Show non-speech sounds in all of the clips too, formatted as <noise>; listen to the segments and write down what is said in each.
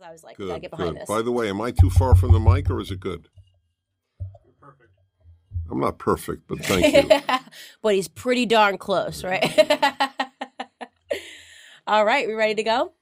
because I was like, gotta Good, get behind good. this. By the way, am I too far from the mic or is it good? Perfect. I'm not perfect, but thank you. <laughs> but he's pretty darn close, right? <laughs> All right, we ready to go?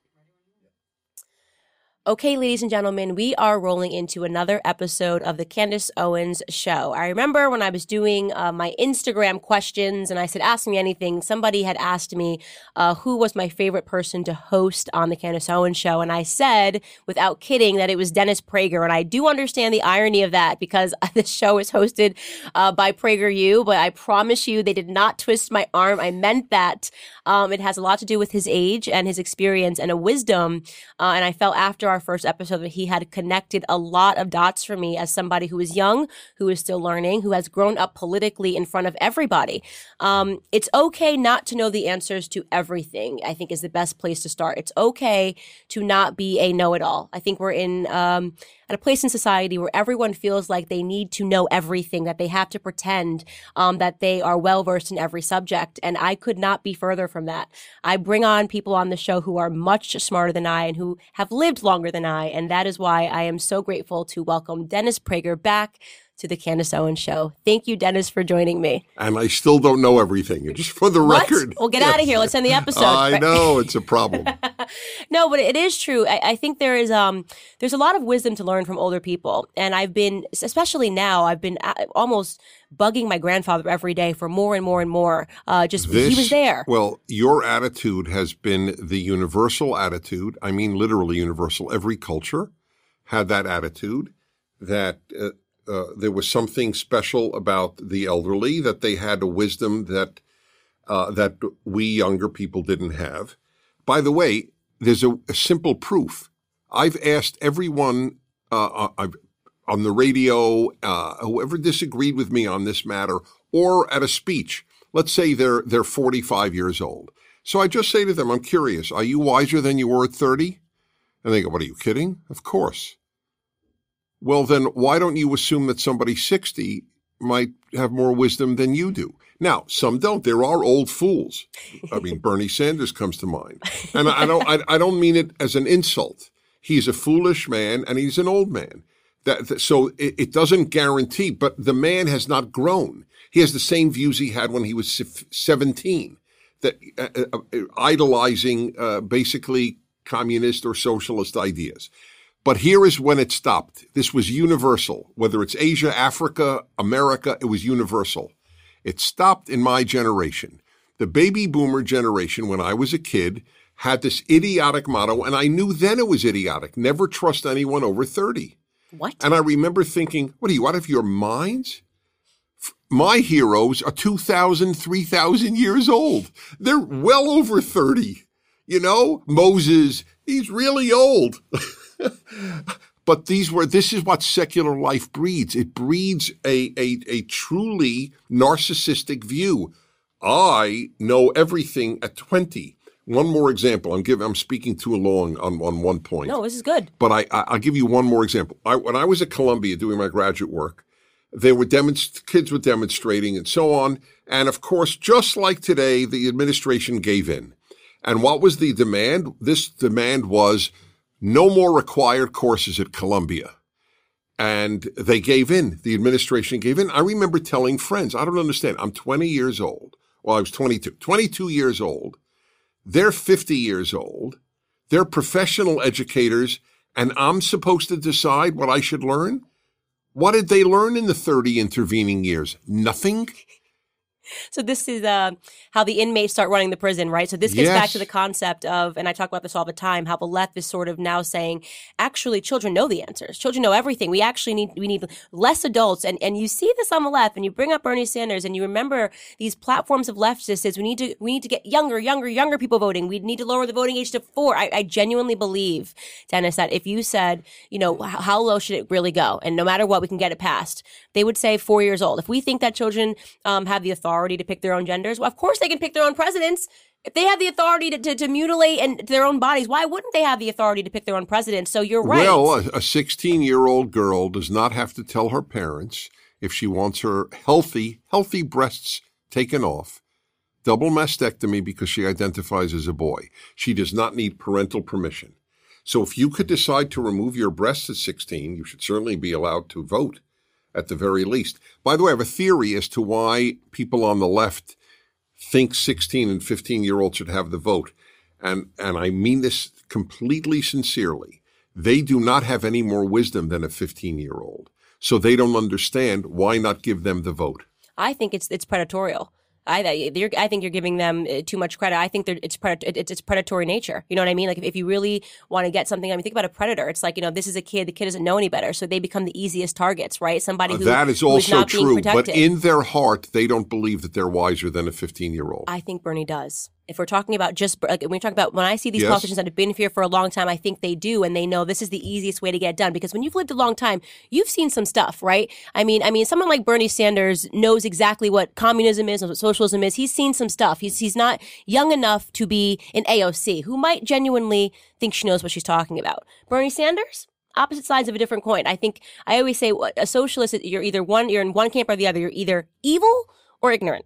Okay, ladies and gentlemen, we are rolling into another episode of the Candace Owens Show. I remember when I was doing uh, my Instagram questions and I said, Ask me anything, somebody had asked me uh, who was my favorite person to host on the Candace Owens Show. And I said, without kidding, that it was Dennis Prager. And I do understand the irony of that because <laughs> this show is hosted uh, by PragerU, but I promise you they did not twist my arm. I meant that. Um, it has a lot to do with his age and his experience and a wisdom. Uh, and I felt after our first episode that he had connected a lot of dots for me as somebody who is young, who is still learning, who has grown up politically in front of everybody. Um, it's okay not to know the answers to everything, I think is the best place to start. It's okay to not be a know it all. I think we're in, um, at a place in society where everyone feels like they need to know everything, that they have to pretend um, that they are well versed in every subject. And I could not be further from that. I bring on people on the show who are much smarter than I and who have lived longer than I. And that is why I am so grateful to welcome Dennis Prager back to the Candace Owens Show. Thank you, Dennis, for joining me. and I still don't know everything. Just for the What? record. Well, get out of here. Let's end the <laughs> episode. I know it's a problem. <laughs> no, but it is true. I, I think there is um there's a lot of wisdom to learn from older people, and I've been especially now I've been uh, almost bugging my grandfather every day for more and more and more. Uh, just he was there. Well, your attitude has been the universal attitude. I mean, literally universal. Every culture had that attitude that uh, uh, there was something special about the elderly, that they had a wisdom that uh, that we younger people didn't have. By the way, there's a, a simple proof. I've asked everyone uh, I've, on the radio, uh, whoever disagreed with me on this matter, or at a speech. Let's say they're they're 45 years old. So I just say to them, I'm curious, are you wiser than you were at 30? And they go, What are you kidding? Of course. Well, then why don't you assume that somebody 60 might have more wisdom than you do? Now, some don't. There are old fools. I mean, <laughs> Bernie Sanders comes to mind. And I don't, I, I don't mean it as an insult. He's a foolish man and he's an old man. That, that- so it, it doesn't guarantee, but the man has not grown. He has the same views he had when he was 17, that uh, uh, uh, idolizing uh, basically communist or socialist ideas. But here is when it stopped. This was universal. Whether it's Asia, Africa, America, it was universal. It stopped in my generation. The baby boomer generation, when I was a kid, had this idiotic motto, and I knew then it was idiotic. Never trust anyone over 30. What? And I remember thinking, what are you out of your minds? My heroes are 2,000, 3,000 years old. They're well over 30. You know, Moses, he's really old. <laughs> <laughs> but these were, this is what secular life breeds. It breeds a, a, a truly narcissistic view. I know everything at 20. One more example. I'm giving, I'm speaking too long on, on one point. no, this is good. But I, I, I'll give you one more example. I, when I was at Columbia doing my graduate work, there were demonst- kids were demonstrating and so on. And of course, just like today, the administration gave in. And what was the demand? This demand was no more required courses at Columbia. And they gave in. The administration gave in. I remember telling friends, I don't understand. I'm 20 years old. Well, I was 22, 22 years old. They're 50 years old. They're professional educators, and I'm supposed to decide what I should learn? What did they learn in the 30 intervening years? Nothing? So this is uh, how the inmates start running the prison, right? So this gets back to the concept of, and I talk about this all the time, how the left is sort of now saying, actually, children know the answers. Children know everything. We actually need we need less adults, and and you see this on the left, and you bring up Bernie Sanders, and you remember these platforms of leftists is we need to we need to get younger, younger, younger people voting. We need to lower the voting age to four. I, I genuinely believe, Dennis, that if you said, you know, how low should it really go, and no matter what, we can get it passed, they would say four years old. If we think that children um, have the authority to pick their own genders, well, of course they can pick their own presidents. If they have the authority to, to, to mutilate and their own bodies, why wouldn't they have the authority to pick their own president? So you're right. Well, a 16 year old girl does not have to tell her parents if she wants her healthy, healthy breasts taken off, double mastectomy because she identifies as a boy. She does not need parental permission. So if you could decide to remove your breasts at 16, you should certainly be allowed to vote at the very least. By the way, I have a theory as to why people on the left think 16 and 15 year olds should have the vote. And, and I mean this completely sincerely. They do not have any more wisdom than a 15 year old. So they don't understand why not give them the vote. I think it's it's predatorial. I you're, I think you're giving them uh, too much credit. I think it's pred- it's, it's predatory nature. You know what I mean? Like if, if you really want to get something, I mean, think about a predator. It's like you know, this is a kid. The kid doesn't know any better, so they become the easiest targets, right? Somebody who that is also not true, but in their heart, they don't believe that they're wiser than a 15 year old. I think Bernie does. If we're talking about just like when we talk about when I see these Yes. politicians that have been here for a long time, I think they do, and they know this is the easiest way to get it done. Because when you've lived a long time, you've seen some stuff, right? I mean, I mean, someone like Bernie Sanders knows exactly what communism is, knows what socialism is. He's seen some stuff. He's he's not young enough to be an AOC who might genuinely think she knows what she's talking about. Bernie Sanders. Opposite sides of a different coin. I think I always say a socialist. You're either one. You're in one camp or the other. You're either evil or ignorant.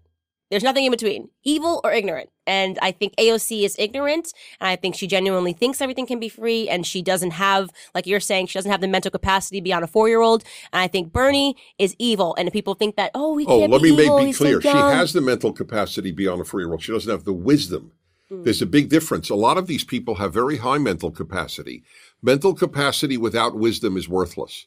There's nothing in between. Evil or ignorant. And I think AOC is ignorant. And I think she genuinely thinks everything can be free. And she doesn't have, like you're saying, she doesn't have the mental capacity beyond a four year old. And I think Bernie is evil. And if people think that, oh, we Oh, can't let be me make evil. be he's so clear. She has the mental capacity beyond a four year old. She doesn't have the wisdom. Hmm. There's a big difference. A lot of these people have very high mental capacity. Mental capacity without wisdom is worthless.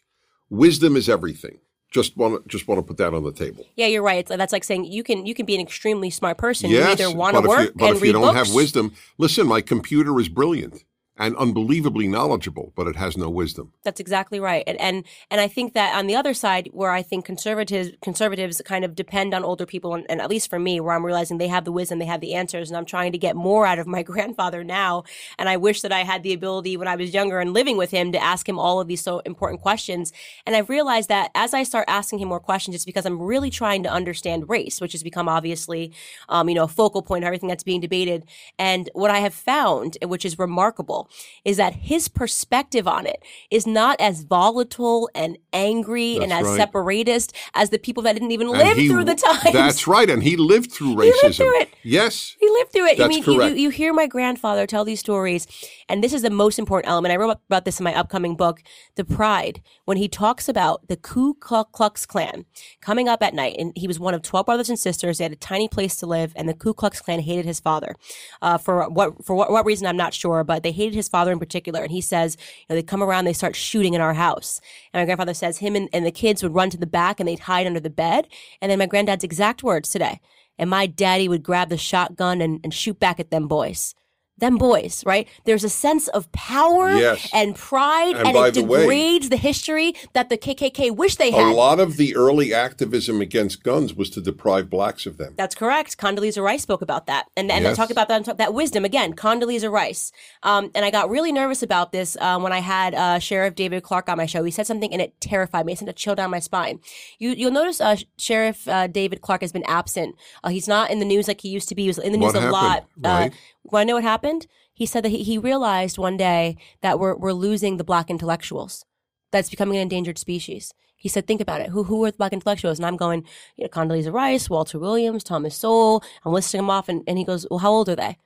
Wisdom is everything. Just want to just want to put that on the table. Yeah, you're right. That's like saying you can you can be an extremely smart person. yes, you either want to work you, but and if you don't books. have wisdom, listen. My computer is brilliant and unbelievably knowledgeable, but it has no wisdom. That's exactly right. And, and and I think that on the other side, where I think conservatives conservatives kind of depend on older people, and, and at least for me, where I'm realizing they have the wisdom, they have the answers, and I'm trying to get more out of my <laughs> grandfather now. And I wish that I had the ability when I was younger and living with him to ask him all of these so important questions. And I've realized that as I start asking him more questions, it's because I'm really trying to understand race, which has become obviously, um, you know, a focal point of everything that's being debated. And what I have found, which is remarkable, is that his perspective on it is not as volatile and angry and as right. separatist as the people that didn't even And live he- through the times. That's right, and he lived through racism. He lived through it. Yes, He lived through it. I That's mean, you, you, correct. you hear my grandfather tell these stories, and this is the most important element. I wrote about this in my upcoming book, The Pride, when he talks about the Ku Klux Klan coming up at night. And he was one of 12 brothers and sisters. They had a tiny place to live, and the Ku Klux Klan hated his father. Uh, for what for what, what reason, I'm not sure, but they hated his father in particular. And he says, you know, they come around, they start shooting in our house. And my grandfather says him and, and the kids would run to the back and they'd hide under the bed. And then my granddad's exact words today and my daddy would grab the shotgun and, and shoot back at them boys. Them boys, right? There's a sense of power Yes. and pride, And and, it the way- degrades the history that the KKK wish they had. a lot of the early activism against guns was to deprive blacks of them. That's correct. Condoleezza Rice spoke about that, and and Yes. talk about that that wisdom again. Condoleezza Rice, um, and I got really nervous about this uh, when I had uh, Sheriff David Clarke on my show. He said something, and it terrified me. It sent a chill down my spine. You you'll notice uh, Sheriff uh, David Clarke has been absent. Uh, he's not in the news like he used to be. He was in the news What a lot. happened? Uh, Right. Want to know what happened? He said that he, he realized one day that we're we're losing the black intellectuals. That's becoming an endangered species. He said, think about it. Who who are the black intellectuals? And I'm going, you know, Condoleezza Rice, Walter Williams, Thomas Sowell. I'm listing them off, and, and he goes, well, how old are they?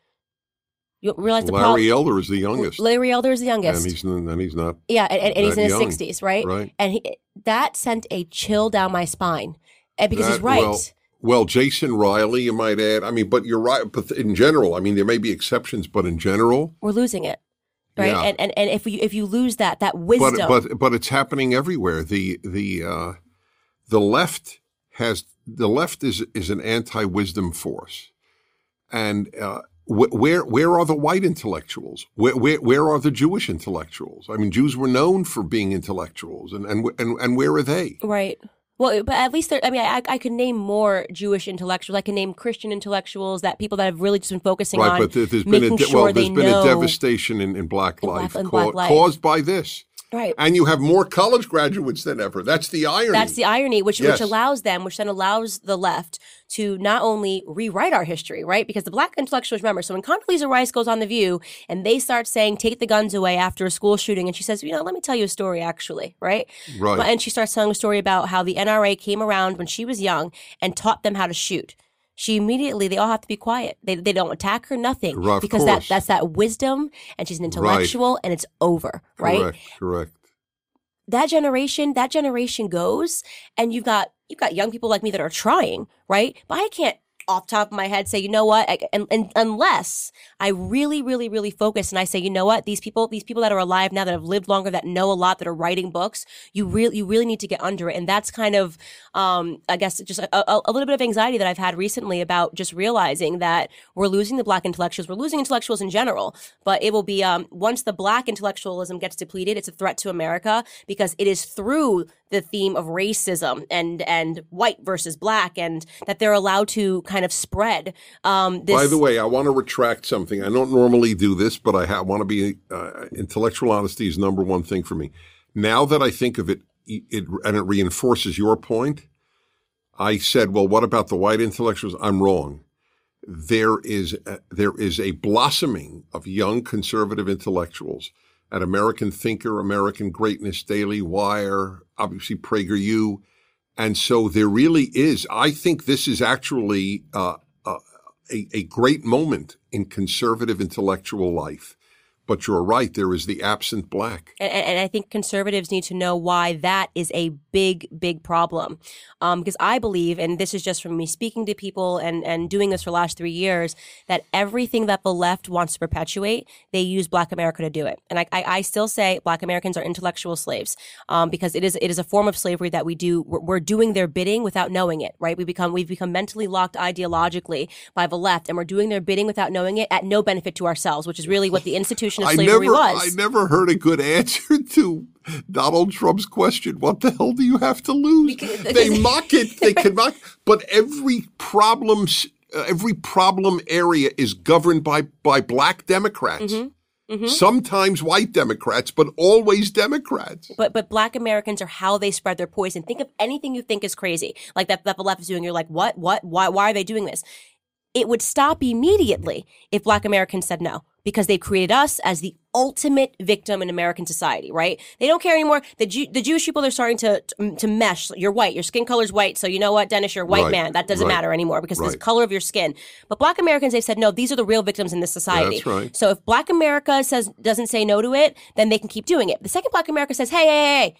You realize the Larry Elder is the youngest, Larry Elder is the youngest. and he's and he's not yeah, and, and, and he's that in his 60s, right? right. And he, that sent a chill down my spine, and because he's right. Well, well, Jason Riley, you might add. I mean, but you're right. But in general, I mean, there may be exceptions, but in general, we're losing it, right? Yeah. And, and and if you if you lose that that wisdom, but but but it's happening everywhere. The the uh, the left has the left is is an anti wisdom force, and uh, wh- where where are the white intellectuals? Where, where where are the Jewish intellectuals? I mean, Jews were known for being intellectuals, and and and, and where are they? Right. Well, but at least there, I mean, I, I could name more Jewish intellectuals. I can name Christian intellectuals that people that have really just been focusing Right, on but there- there's been a making de- sure well, there's been a devastation in, in black In black- life, in ca- black life. caused by this, Right. and you have more college graduates than ever. That's the irony. That's the irony, which Yes. which allows them, which then allows the left to not only rewrite our history, right? Because the black intellectuals remember. So when Condoleezza Rice goes on the View and they start saying "take the guns away" after a school shooting, and she says, "You know, let me tell you a story, actually," right? right. And she starts telling a story about how the NRA came around when she was young and taught them how to shoot. She immediately they all have to be quiet. They they don't attack her, nothing, Right, because that that's that wisdom, and she's an intellectual, and it's over, right? Correct. Correct. that generation that generation goes and you've got you've got young people like me that are trying right but i can't off top of my head say you know what? I, and, and unless i really really really focus and i say you know what? These people these people that are alive now that have lived longer that know a lot that are writing books you really you really need to get under it. And that's kind of um i guess just a, a, a little bit of anxiety that i've had recently about just realizing that we're losing the black intellectuals we're losing intellectuals in general but it will be um once the black intellectualism gets depleted it's a threat to america because it is through the theme of racism and and white versus black and that they're allowed to kind of spread um this By the way, I want to retract something. I don't normally do this, but I ha- want to be uh, intellectual honesty is number one thing for me. Now that I think of it, it and it reinforces your point. I said, well, what about the white intellectuals? I'm wrong. There is a, there is a blossoming of young conservative intellectuals at American Thinker, American Greatness, Daily Wire, obviously PragerU, and so there really is. I think this is actually uh, uh, a, a great moment in conservative intellectual life. But you're right, there is the absent black. and, and I think conservatives need to know why that is a big, big problem. Um, because I believe, and this is just from me speaking to people and, and doing this for the last three years, that everything that the left wants to perpetuate, they use Black America to do it. And I, I, I still say Black Americans are intellectual slaves um, because it is it is a form of slavery that we do. We're, we're doing their bidding without knowing it. Right? We become we've become mentally locked ideologically by the left, and we're doing their bidding without knowing it at no benefit to ourselves, which is really what the institution <laughs> of I never, was. I never heard a good answer <laughs> to Donald Trump's question. What the hell do you have to lose? Because- <laughs> they <laughs> mock it. They can mock, but every problem, uh, every problem area is governed by by black Democrats. Mm-hmm. Sometimes white Democrats, but always Democrats. but but black Americans are how they spread their poison. Think of anything you think is crazy, like that that the left is doing. You're like, what, what, why, why are they doing this? It would stop immediately if black Americans said no, because they've created us as the ultimate victim in American society. Right? They don't care anymore. The Jew, the Jewish people are starting to mm, to mesh. You're white. Your skin color's white. So you know what, Dennis, you're a white Right, man. That doesn't right, matter anymore because it's the color of your skin. But black Americans, they've said no. These are the real victims in this society. That's right. So if Black America says doesn't say no to it, then they can keep doing it. The second Black America says, "Hey, hey, hey, hey,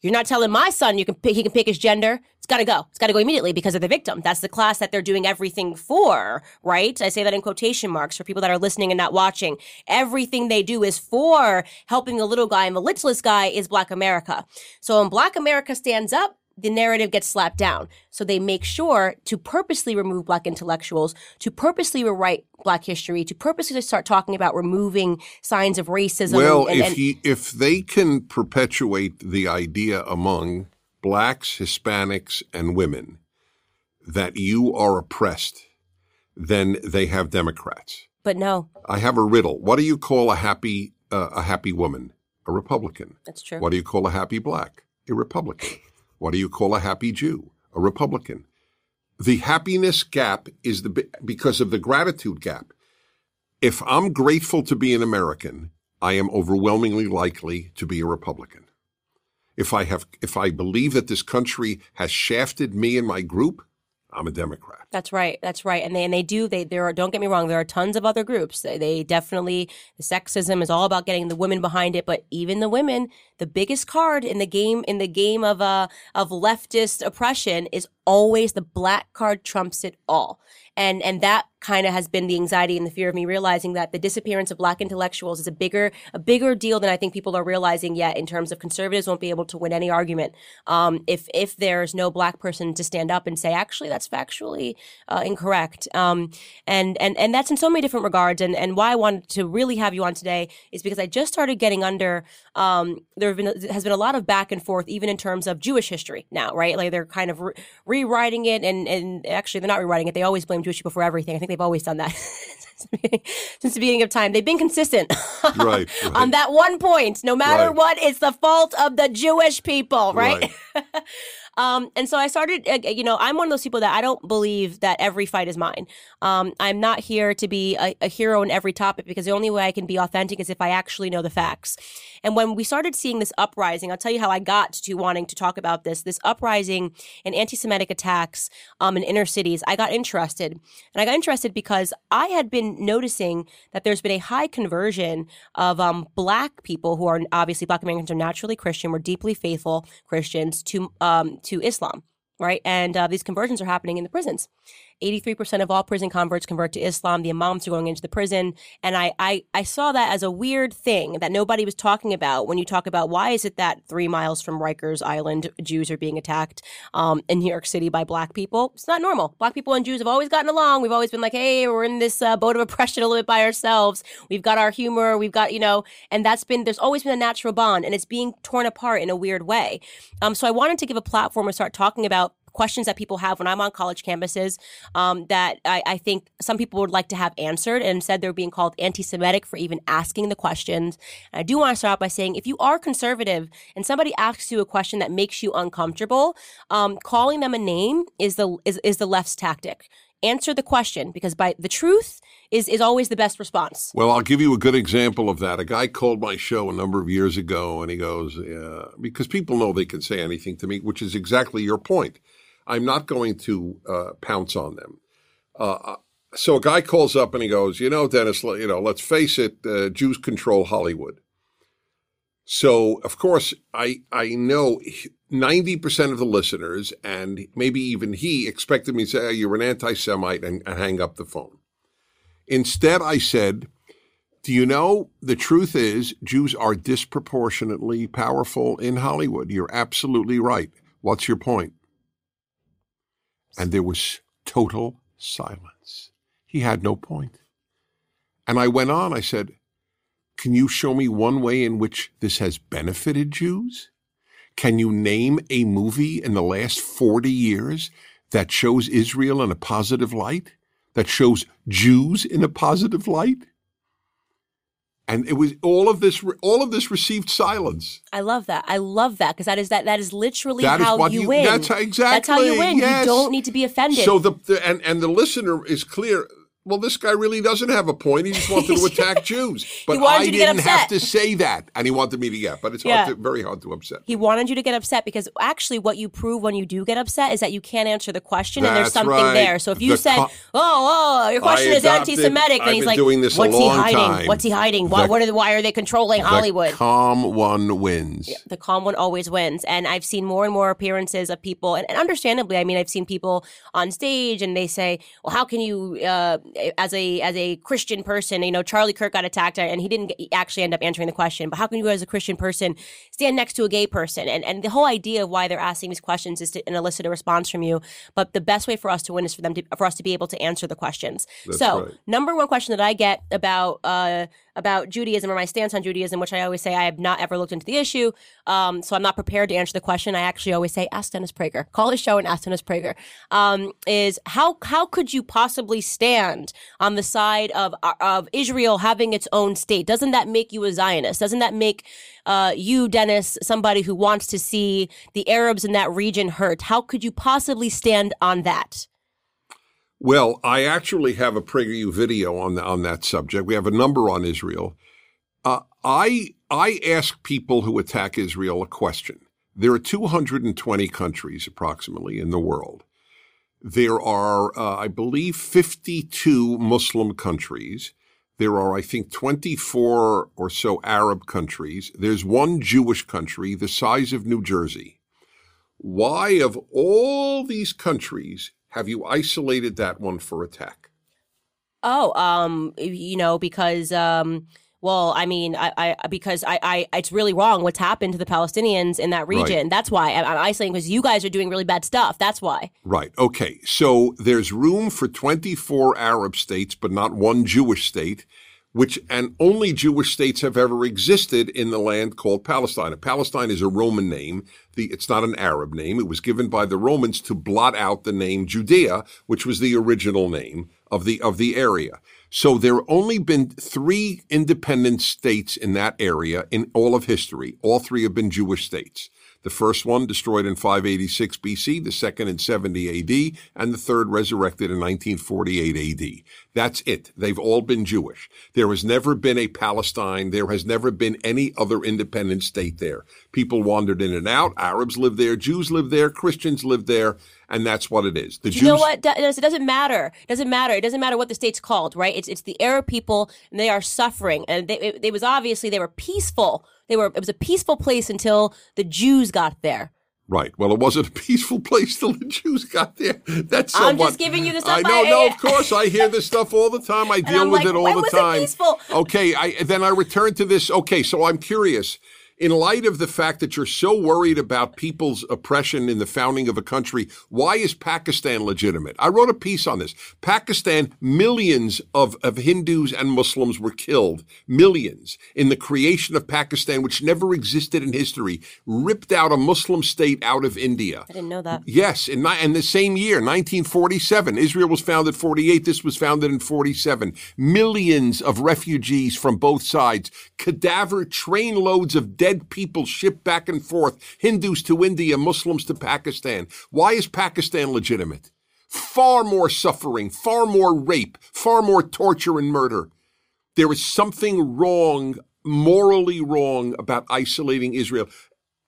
you're not telling my son you can pick, he can pick his gender. It's got to go. It's got to go immediately because of the victim. That's the class that they're doing everything for, right? I say that in quotation marks for people that are listening and not watching. Everything they do is for helping the little guy, and the littlest guy is Black America. So when Black America stands up, the narrative gets slapped down. So they make sure to purposely remove black intellectuals, to purposely rewrite black history, to purposely start talking about removing signs of racism. Well, and, if and- he, if they can perpetuate the idea among blacks, Hispanics, and women that you are oppressed, then they have Democrats. but no, I have a riddle. What do you call a happy uh, a happy woman? A Republican. that's true. What do you call a happy black? A Republican. What do you call a happy Jew? A Republican. The happiness gap is the because of the gratitude gap. If I'm grateful to be an American, I am overwhelmingly likely to be a Republican. If I have if I believe that this country has shafted me and my group, I'm a Democrat. That's right. That's right. And they and they do. They there are. Don't get me wrong. There are tons of other groups. They, they definitely the sexism is all about getting the women behind it. But even the women, the biggest card in the game in the game of uh of leftist oppression is always the black card trumps it all. And and that kind of has been the anxiety and the fear of me realizing that the disappearance of black intellectuals is a bigger a bigger deal than I think people are realizing yet. In terms of conservatives won't be able to win any argument um, if if there's no black person to stand up and say actually that's factually uh, incorrect. Um, and and and that's in so many different regards. And and why I wanted to really have you on today is because I just started getting under. Um, there have been has been a lot of back and forth, even in terms of Jewish history now, right? Like they're kind of re- rewriting it, and and actually they're not rewriting it. They always blame Jewish people for everything. I think they've always done that. Since the beginning- Since the beginning of time, they've been consistent <laughs> Right, right. on that one point. No matter Right. what, it's the fault of the Jewish people, right? <laughs> Um, and so I started, uh, you know, I'm one of those people that I don't believe that every fight is mine. Um, I'm not here to be a, a hero in every topic because the only way I can be authentic is if I actually know the facts. And when we started seeing this uprising, I'll tell you how I got to wanting to talk about this, this uprising and anti-Semitic attacks um, in inner cities, I got interested. And I got interested because I had been noticing that there's been a high conversion of um, black people who are obviously black Americans are naturally Christian, we're deeply faithful Christians to um, to Islam, right? And uh, these conversions are happening in the prisons. 83% of all prison converts convert to Islam. The imams are going into the prison. And I, I, I saw that as a weird thing that nobody was talking about when you talk about why is it that three miles from Rikers Island, Jews are being attacked um, in New York City by black people. It's not normal. Black people and Jews have always gotten along. We've always been like, hey, we're in this uh, boat of oppression a little bit by ourselves. We've got our humor. We've got, you know, and that's been, there's always been a natural bond and it's being torn apart in a weird way. Um, so I wanted to give a platform to start talking about questions that people have when I'm on college campuses um, that I, I, think some people would like to have answered. And instead, they're being called anti Semitic for even asking the questions. And I do want to start out by saying if you are conservative and somebody asks you a question that makes you uncomfortable, um, calling them a name is the, is, is the left's tactic answer the question because by the truth is is always the best response. Well, I'll give you a good example of that. A guy called my show a number of years ago and he goes, because people know they can say anything to me, which is exactly your point. I'm not going to uh, pounce on them. Uh, uh, so a guy calls up and he goes, you know, Dennis, you know, let's face it, uh, Jews control Hollywood. So of course, I I know ninety percent of the listeners, and maybe even he expected me to say, oh, "You're an anti-Semite," and, and hang up the phone. Instead, I said, "Do you know the truth is Jews are disproportionately powerful in Hollywood? You're absolutely right. What's your point?" And there was total silence. He had no point. And I went on, I said, Can you show me one way in which this has benefited Jews? Can you name a movie in the last 40 years that shows Israel in a positive light? That shows Jews in a positive light? And it was all of this all of this received silence. I love that. I love that because that is that that is literally that how is you, you, win. that's exactly that's how you win. Yes. you don't need to be offended. So the, the and and the listener is clear well, this guy really doesn't have a point. He just wanted to <laughs> attack Jews. But I didn't have to say that. And he wanted me to get, but it's yeah. hard to, very hard to upset. He wanted you to get upset because actually what you prove when you do get upset is that you can't answer the question That's and there's something right. there. So if you the said, oh, oh, your question is anti-Semitic, and he's like, what's he hiding? Time. What's he hiding? Why, the, what are why are they controlling Hollywood? calm one wins. Yeah, the calm one always wins. And I've seen more and more appearances of people, and, and understandably, I mean, I've seen people on stage and they say, well, how can you, uh, as a, as a Christian person, you know, Charlie Kirk got attacked and he didn't actually end up answering the question, but how can you as a Christian person stand next to a gay person? And, and the whole idea of why they're asking these questions is to elicit a response from you. But the best way for us to win is for them to, for us to be able to answer the questions. That's so right. number one question that I get about, uh, about Judaism or my stance on Judaism, which I always say I have not ever looked into the issue. Um, so I'm not prepared to answer the question. I actually always say, ask Dennis Prager. Call his show and ask Dennis Prager. Um, is how how could you possibly stand on the side of of Israel having its own state? Doesn't that make you a Zionist? Doesn't that make uh, you, Dennis, somebody who wants to see the Arabs in that region hurt? How could you possibly stand on that? Well, I actually have a PragerU video on the, on that subject. We have a number on Israel. Uh, I I ask people who attack Israel a question. There are 220 countries approximately in the world. There are, uh, I believe, 52 Muslim countries. There are, I think, 24 or so Arab countries. There's one Jewish country the size of New Jersey. Why, of all these countries, have you isolated that one for attack? Oh, um, you know, because um, well, I mean, I, I because I, I, it's really wrong what's happened to the Palestinians in that region. Right. That's why I'm, I'm isolating because you guys are doing really bad stuff. That's why. Right. Okay. So there's room for 24 Arab states, but not one Jewish state which and only Jewish states have ever existed in the land called Palestine. And Palestine is a Roman name. The, it's not an Arab name. It was given by the Romans to blot out the name Judea, which was the original name of the of the area. So there have only been three independent states in that area in all of history. All three have been Jewish states. The first one destroyed in 586 BC, the second in 70 AD, and the third resurrected in 1948 AD. That's it. They've all been Jewish. There has never been a Palestine. There has never been any other independent state there. People wandered in and out. Arabs lived there. Jews lived there. Christians lived there. And that's what it is. The you Jews. know what? It doesn't matter. It doesn't matter. It doesn't matter what the state's called, right? It's it's the Arab people, and they are suffering. And they, it, it was obviously they were peaceful. They were. It was a peaceful place until the Jews got there. Right. Well, it wasn't a peaceful place till the Jews got there. That's I'm somewhat. just giving you the stuff I know. I- no, of <laughs> course, I hear this stuff all the time. I deal with like, it all when the was it time. peaceful? Okay. I then I return to this. Okay, so I'm curious. In light of the fact that you're so worried about people's oppression in the founding of a country, why is Pakistan legitimate? I wrote a piece on this. Pakistan, millions of, of Hindus and Muslims were killed. Millions in the creation of Pakistan, which never existed in history, ripped out a Muslim state out of India. I didn't know that. Yes, in, in the same year, 1947. Israel was founded 48. This was founded in 47. Millions of refugees from both sides. Cadaver train loads of dead people shipped back and forth. Hindus to India, Muslims to Pakistan. Why is Pakistan legitimate? Far more suffering, far more rape, far more torture and murder. There is something wrong, morally wrong about isolating Israel.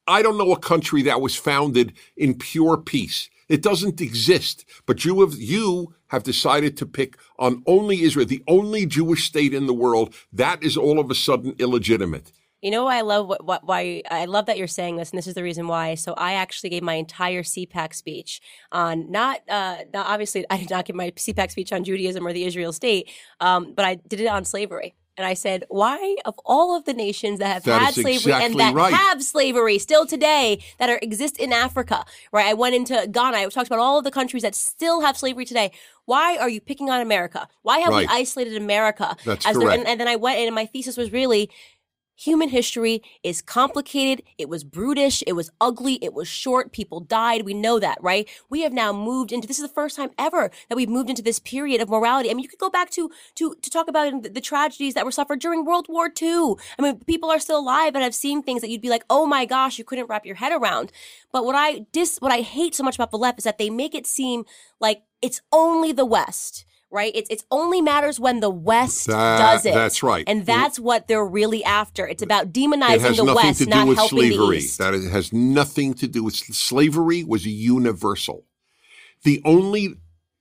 I don't know a country that was founded in pure peace. It doesn't exist. But you have, you have decided to pick on only Israel, the only Jewish state in the world. That is all of a sudden illegitimate. You know, why I love what, what why I love that you're saying this, and this is the reason why. So I actually gave my entire CPAC speech on not, uh, not obviously I did not give my CPAC speech on Judaism or the Israel state, um, but I did it on slavery. And I said, why of all of the nations that have That had slavery exactly and that right. have slavery still today that are exist in Africa, right? I went into Ghana. I talked about all of the countries that still have slavery today. Why are you picking on America? Why have Right. we isolated America? That's the- correct. and, and then I went in, and my thesis was really human history is complicated. It was brutish. It was ugly. It was short. People died. We know that, right? We have now moved into, this is the first time ever that we've moved into this period of morality. I mean, you could go back to, to, to talk about the, tragedies that were suffered during World War II. I mean, people are still alive and have seen things that you'd be like, oh my gosh, you couldn't wrap your head around. But what I dis, what I hate so much about the left is that they make it seem like it's only the West. Right? It's it's only matters when the West That- does it. that's right. And that's what they're really after. It's about demonizing has the West, to do not with helping the slavery. East. That is, has nothing to do with slavery was universal. The only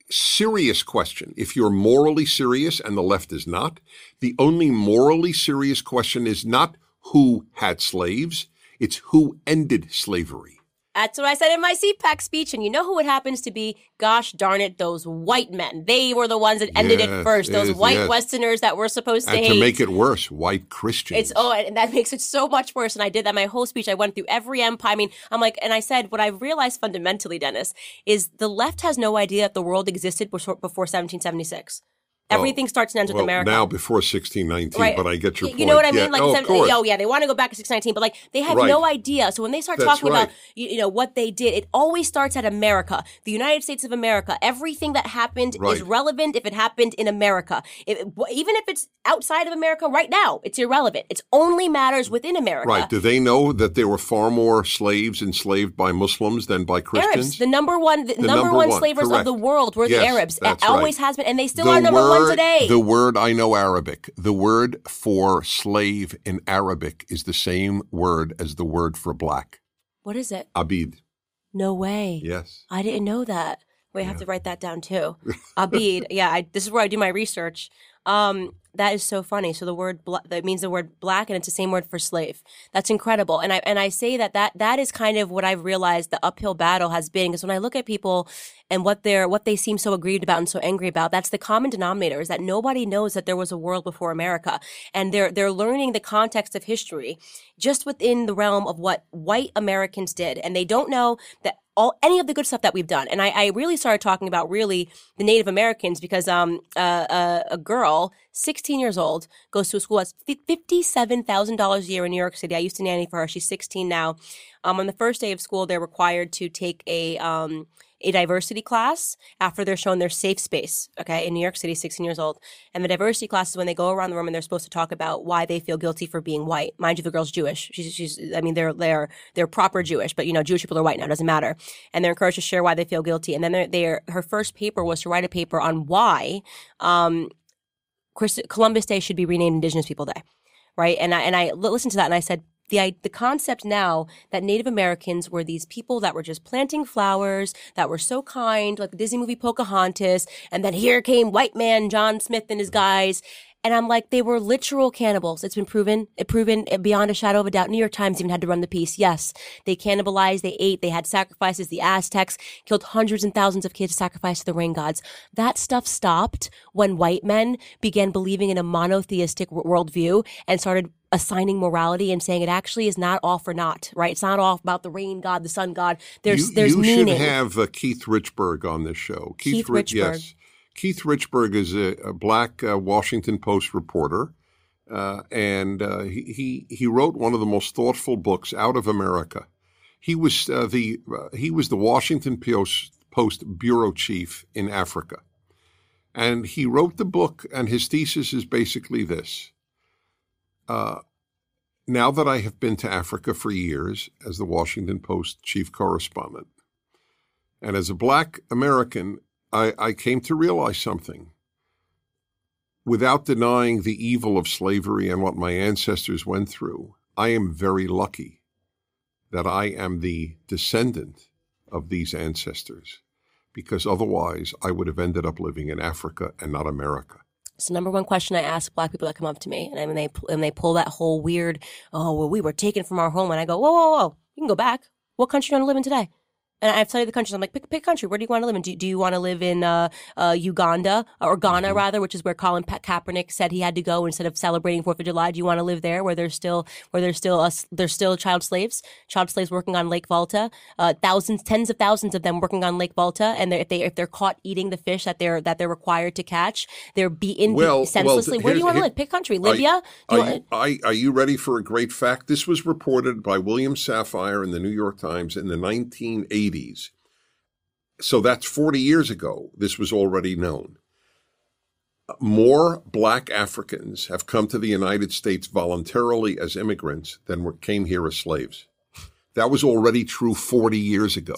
serious question, if you're morally serious and the left is not, the only morally serious question is not who had slaves, it's who ended slavery. That's what I said in my CPAC speech. And you know who it happens to be? Gosh darn it, those white men. They were the ones that ended it first. Those yes, white yes. Westerners that we're supposed to And hate. to make it worse, white Christians. It's oh, and that <laughs> makes it so much worse. And I did that my whole speech. I went through every empire. I mean, I'm like, and I said what I've realized fundamentally, Dennis, is the left has no idea that the world existed before 1776. Everything starts and ends with well, America. now before 1619, Right. but I get your Y- point. You know what I mean? Yeah. Like, oh, seven- of course. oh yeah, they want to go back to 1619, but like they have Right. no idea. So when they start That's talking about you, you know what they did, it always starts at America, the United States of America. Everything that happened is relevant if it happened in America. If, even if it's outside of America right now, it's irrelevant. It only matters within America. Right. Do they know that there were far more slaves enslaved by Muslims than by Christians? Arabs, the number one, the, number, number one slavors correct. of the world were Yes, the Arabs. It always right. has been, and they still are number one today. The word I know Arabic. The word for slave in Arabic is the same word as the word for black. what is it? Abid. No way. Yes. I didn't know that. Wait, I have to write that down too. <laughs> Abid. yeah, I, this is where I do my research. Um, that is so funny. So the word bla- that means the word black, and it's the same word for slave. That's incredible. And I and I say that that that is kind of what I've realized the uphill battle has been. Because when I look at people and what they're what they seem so aggrieved about and so angry about, that's the common denominator is that nobody knows that there was a world before America, and they're they're learning the context of history just within the realm of what white Americans did, and they don't know that all any of the good stuff that we've done. And I, I really started talking about really the Native Americans because um uh, uh, a girl, 16 years old, goes to a school that's fifty-seven thousand dollars a year in New York City. I used to nanny for her. She's 16 now. Um, on the first day of school, they're required to take a um a diversity class after they're shown their safe space, okay, in New York City, 16 years old. And the diversity class is when they go around the room and they're supposed to talk about why they feel guilty for being white. Mind you, the girl's Jewish. She's, she's, I mean, they're, they're, they're proper Jewish, but you know, Jewish people are white now, doesn't matter. And they're encouraged to share why they feel guilty. And then they're, they're her first paper was to write a paper on why, um, Columbus Day should be renamed Indigenous People Day. Right. And I, and I listened to that and I said, the the concept now that Native Americans were these people that were just planting flowers that were so kind, like the Disney movie Pocahontas, and then here came white man John Smith and his guys. And I'm like, they were literal cannibals. It's been proven, it proven beyond a shadow of a doubt. New York Times even had to run the piece. Yes, they cannibalized, they ate, they had sacrifices. The Aztecs killed hundreds and thousands of kids sacrificed to the rain gods. That stuff stopped when white men began believing in a monotheistic worldview and started assigning morality and saying it actually is not all for naught, right? It's not all about the rain god, the sun god. There's you, there's you meaning. should have uh, Keith Richburg on this show. Keith, Keith Richburg. Yes. Keith Richburg is a, a black uh, Washington Post reporter, uh, and uh, he, he wrote one of the most thoughtful books out of America. He was uh, the uh, he was the Washington Post, Post bureau chief in Africa, and he wrote the book. And his thesis is basically this: uh, now that I have been to Africa for years as the Washington Post chief correspondent, and as a black American I, I came to realize something. Without denying the evil of slavery and what my ancestors went through, I am very lucky that I am the descendant of these ancestors, because otherwise I would have ended up living in Africa and not America. It's the number one question I ask black people that come up to me, and they and they pull that whole weird, oh well, we were taken from our home, and I go, whoa, whoa, whoa, you can go back. What country do you want to live in today? And I've studied the countries. I'm like, pick, pick a country. Where do you want to live in? Do, do you want to live in uh, uh, Uganda or Ghana, mm-hmm. rather, which is where Colin Ka- Kaepernick said he had to go instead of celebrating Fourth of July? Do you want to live there, where there's still where there's still us there's still child slaves, child slaves working on Lake Volta, uh, thousands, tens of thousands of them working on Lake Volta, and if they if they're caught eating the fish that they're that they're required to catch, they're beaten well, senselessly. Well, where do you want to live? Pick country. Libya. Are, you, are, you, are, are you ready for a great fact? This was reported by William Safire in the New York Times in the 1980s so that's 40 years ago. This was already known. More black Africans have come to the United States voluntarily as immigrants than were, came here as slaves. That was already true 40 years ago.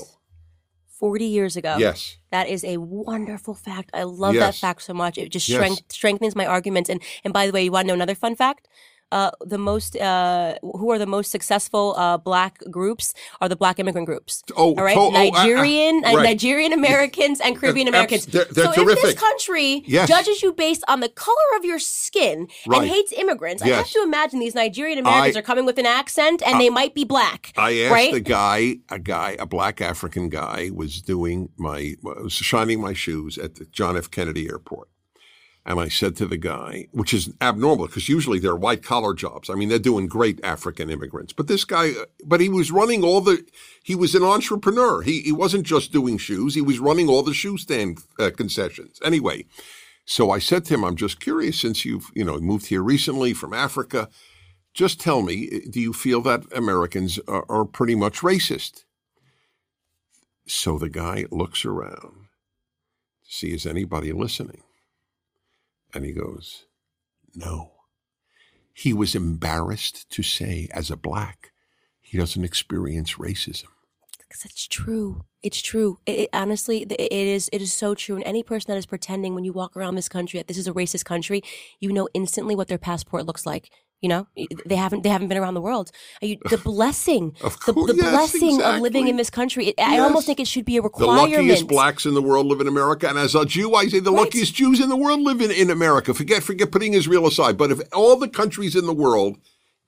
40 years ago. Yes. That is a wonderful fact. I love yes. that fact so much. It just yes. strengthens my arguments. And, and by the way, you want to know another fun fact? Uh, the most uh, who are the most successful uh, black groups are the black immigrant groups. Oh, all right, oh, Nigerian, oh, right. Nigerian Americans and <laughs> Caribbean Americans. They're, they're so terrific. if this country yes. judges you based on the color of your skin right. and hates immigrants, yes. I have to imagine these Nigerian Americans I, are coming with an accent and they might be black. I asked right? a guy, a guy, a black African guy, was doing my was shining my shoes at the John F. Kennedy Airport. And I said to the guy, which is abnormal because usually they're white collar jobs. I mean, they're doing great African immigrants. But this guy, but he was running all the, he was an entrepreneur. He, he wasn't just doing shoes. He was running all the shoe stand uh, concessions. Anyway, so I said to him, I'm just curious since you've, you know, moved here recently from Africa, just tell me, do you feel that Americans are, are pretty much racist? So the guy looks around to see is anybody listening. And he goes, No. He was embarrassed to say, as a black, he doesn't experience racism. Because true. It's true. It, it, honestly, it is. It is so true. And any person that is pretending when you walk around this country that this is a racist country, you know instantly what their passport looks like. You know, they haven't they haven't been around the world. You, the blessing, <laughs> the, the yes, blessing exactly. of living in this country. It, yes. I almost think it should be a requirement. The luckiest blacks in the world live in America, and as a Jew, I say the right. luckiest Jews in the world live in, in America. Forget forget putting Israel aside, but if all the countries in the world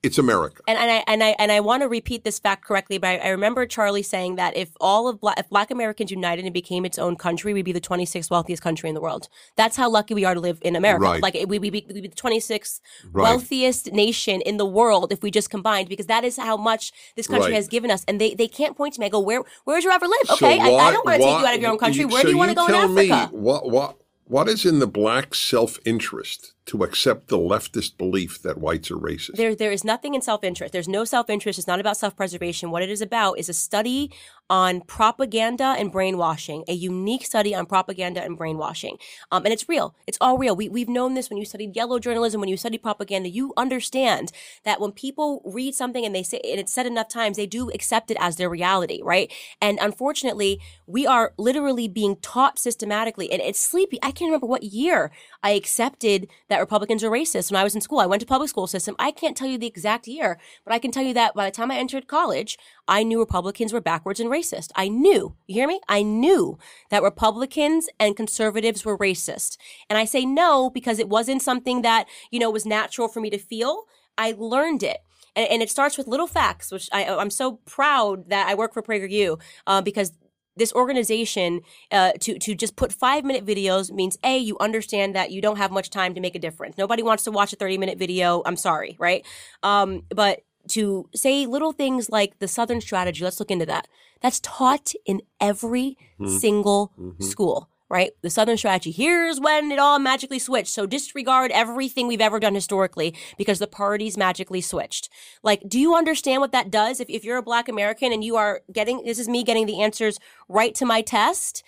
it's America. And, and I and I and I want to repeat this fact correctly, but I, I remember Charlie saying that if all of black, if Black Americans united and became its own country, we'd be the 26th wealthiest country in the world. That's how lucky we are to live in America. Right. Like we we be, the 26th right. wealthiest nation in the world if we just combined, because that is how much this country right. has given us. And they, they can't point to me. I go, where where's you ever live? Okay, so I, I, don't want to take you out of your own country. Where so do you want to go in Africa? Me, what what what is in the black self interest to accept the leftist belief that whites are racist? There, there is nothing in self interest. There's no self interest. It's not about self preservation. What it is about is a study on propaganda and brainwashing, a unique study on propaganda and brainwashing. Um, and it's real. It's all real. We, we've known this when you studied yellow journalism, when you study propaganda, you understand that when people read something and they say, and it's said enough times, they do accept it as their reality, right? And unfortunately, we are literally being taught systematically, and it's sleepy. I can't remember what year I accepted that Republicans are racist when I was in school. I went to public school system. I can't tell you the exact year, but I can tell you that by the time I entered college, I knew Republicans were backwards and racist. I knew, you hear me? I knew that Republicans and conservatives were racist. And I say no because it wasn't something that, you know, was natural for me to feel. I learned it. And, and it starts with little facts, which I, I'm so proud that I work for PragerU uh, because this organization uh, to to just put five minute videos means a you understand that you don't have much time to make a difference. Nobody wants to watch a thirty minute video. I'm sorry, right? Um, but to say little things like the Southern strategy, let's look into that. That's taught in every Mhm. single Mhm. school, right? The Southern strategy. Here's when it all magically switched. So disregard everything we've ever done historically because the parties magically switched. Like, do you understand what that does? If, if you're a black American and you are getting, this is me getting the answers right to my test,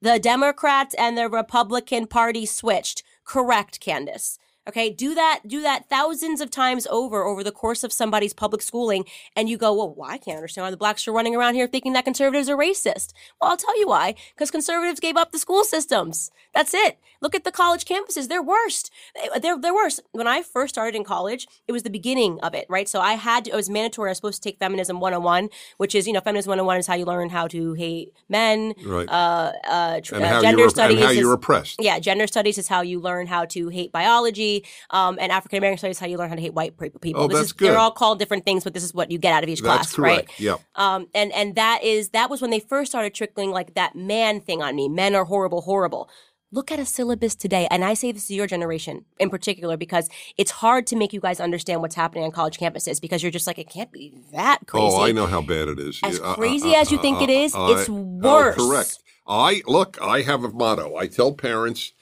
the Democrats and the Republican Party switched. Correct, Candace. Okay, do that, do that thousands of times over over the course of somebody's public schooling, and you go, well, why I can't understand why the blacks are running around here thinking that conservatives are racist. Well, I'll tell you why. Because conservatives gave up the school systems. That's it. Look at the college campuses; they're worst. They- They're they're worse. When I first started in college, it was the beginning of it, right? So I had to, it was mandatory. I was supposed to take feminism 101, which is you know feminism 101 is how you learn how to hate men. Right. Uh, uh, tr- and uh, how gender you're studies how is- you're oppressed. yeah, gender studies is how you learn how to hate biology, um, and African American studies how you learn how to hate white people. Oh, this that's is, good. They're all called different things, but this is what you get out of each That's class, correct. right? Yeah. Um, and and that is that was when they first started trickling like that man thing on me. Men are horrible, horrible. Look at a syllabus today, and I say this to your generation in particular because it's hard to make you guys understand what's happening on college campuses because you're just like it can't be that crazy. Oh, I know how bad it is. As Yeah, uh, crazy uh, as you uh, think it uh, is, uh, it's oh, worse. correct. I look. I have a motto. I tell parents,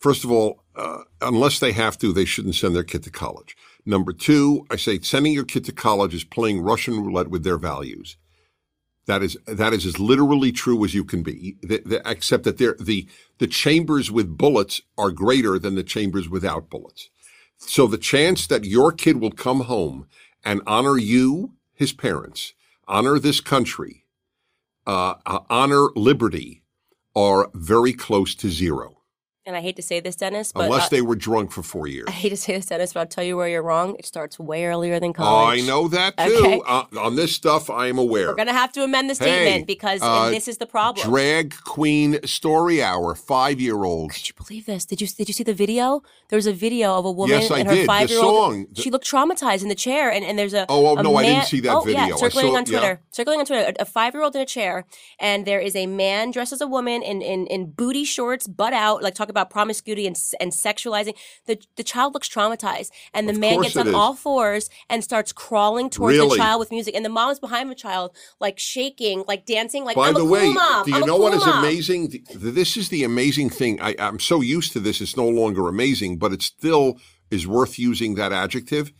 first of all, uh, unless they have to, they shouldn't send their kid to college. Number two, I say sending your kid to college is playing Russian roulette with their values. That is that is as literally true as you can be. The, the, except that the the chambers with bullets are greater than the chambers without bullets. So the chance that your kid will come home and honor you, his parents, honor this country, uh, uh, honor liberty, are very close to zero, And I hate to say this, Dennis, but unless uh, they were drunk for four years. I hate to say this, Dennis, but I'll tell you where you're wrong. It starts way earlier than college. Oh, I know that too. Okay. Uh, on this stuff, I am aware. We're gonna have to amend the statement Hey, because uh, this is the problem. Drag Queen Story Hour, five year olds. Could you believe this? Did you did you see the video? There was a video of a woman Yes, I and her five year old. She looked traumatized in the chair, and, and there's a Oh, oh, a no, I didn't see that oh, video. Yeah, I circulating saw- on Twitter. yeah. Circulating on Twitter. A, a five year old in a chair, and there is a man dressed as a woman in in, in booty shorts, butt out, like talk about promiscuity and and sexualizing. The the child looks traumatized, and the Of man gets on is. all fours and starts crawling towards the child with music, and the mom is behind the child, like shaking, like dancing, like By I'm the a way, cool do you I'm know what cool is mom." amazing? Th- This is the amazing thing. I, I'm so used to this, it's no longer amazing, but it still is worth using that adjective.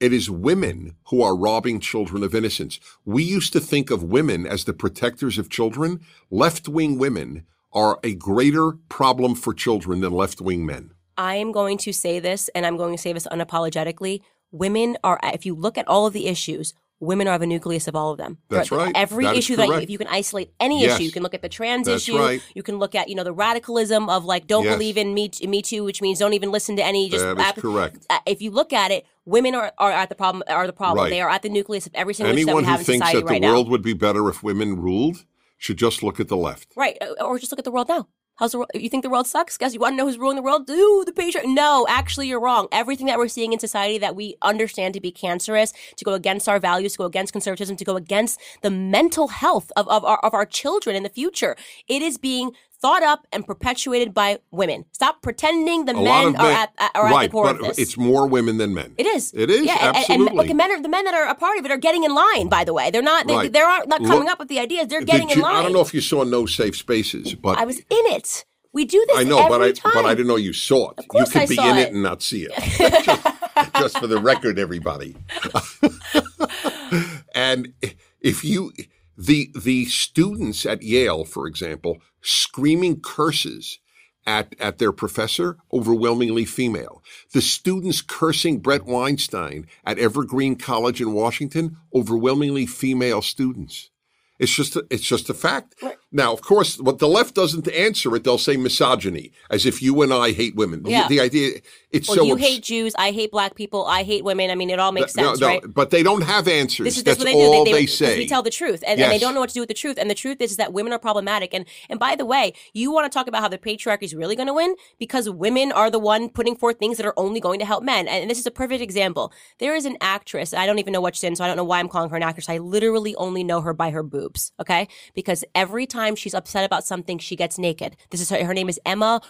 It is women who are robbing children of innocence. We used to think of women as the protectors of children. Left wing women are a greater problem for children than left wing men. I am going to say this, and I'm going to say this unapologetically. Women are, if you look at all of the issues, women are the nucleus of all of them. That's They're- right. Every That is issue that you, if you can isolate any Yes. issue, you can look at the trans That's issue. right. You can look at you know the radicalism of like don't Yes. believe in me, me too, which means don't even listen to any. Just That is app- correct. uh, If you look at it, women are, are at the problem. Are the problem? Right. They are at the nucleus of every single Anyone we who have in thinks society that the right world now. would be better if women ruled should just look at the left. Right, uh, or just look at the world now. How's the world? You think the world sucks? Guys, you want to know who's ruling the world? Ooh, the patriarch. No, actually, you're wrong. Everything that we're seeing in society that we understand to be cancerous, to go against our values, to go against conservatism, to go against the mental health of, of, our, of our children in the future, it is being thought up and perpetuated by women. Stop pretending the lot men are, men, at, are right, at the core but of this. it's more women than men. It is. It is, Yeah, and- and, absolutely. and, men are, the men that are a part of it are getting in line. By the way, they're not. They, Right. they're not not coming Look- up with the ideas. They're getting in line. I don't know if you saw No Safe Spaces, but I was in it. We do this I know, but I time. but I didn't know you saw it. Of course you could I be in it. it and not see it. <laughs> just, just for the record, everybody. <laughs> and if you The the students at Yale, for example, screaming curses at, at their professor, overwhelmingly female. The students cursing Bret Weinstein at Evergreen College in Washington, overwhelmingly female students. It's just a, it's just a fact. Right. Now, of course, what the left doesn't answer it, they'll say misogyny, as if you and I hate women. Yeah. The, the idea, it's Well, so you abs- hate Jews. I hate black people. I hate women. I mean, it all makes no, sense, no, right? but they don't have answers. This is That's what they all do. They, they, they, say. We tell the truth, and, and they don't know what to do with the truth. And the truth is, is that women are problematic. And and by the way, you want to talk about how the patriarchy is really going to win because women are the one putting forth things that are only going to help men. And this is a perfect example. There is an actress. I don't even know what she's in, so I don't know why I'm calling her an actress. I literally only know her by her boobs. Okay, because every time she's upset about something, she gets naked. This is her. Her name is Emma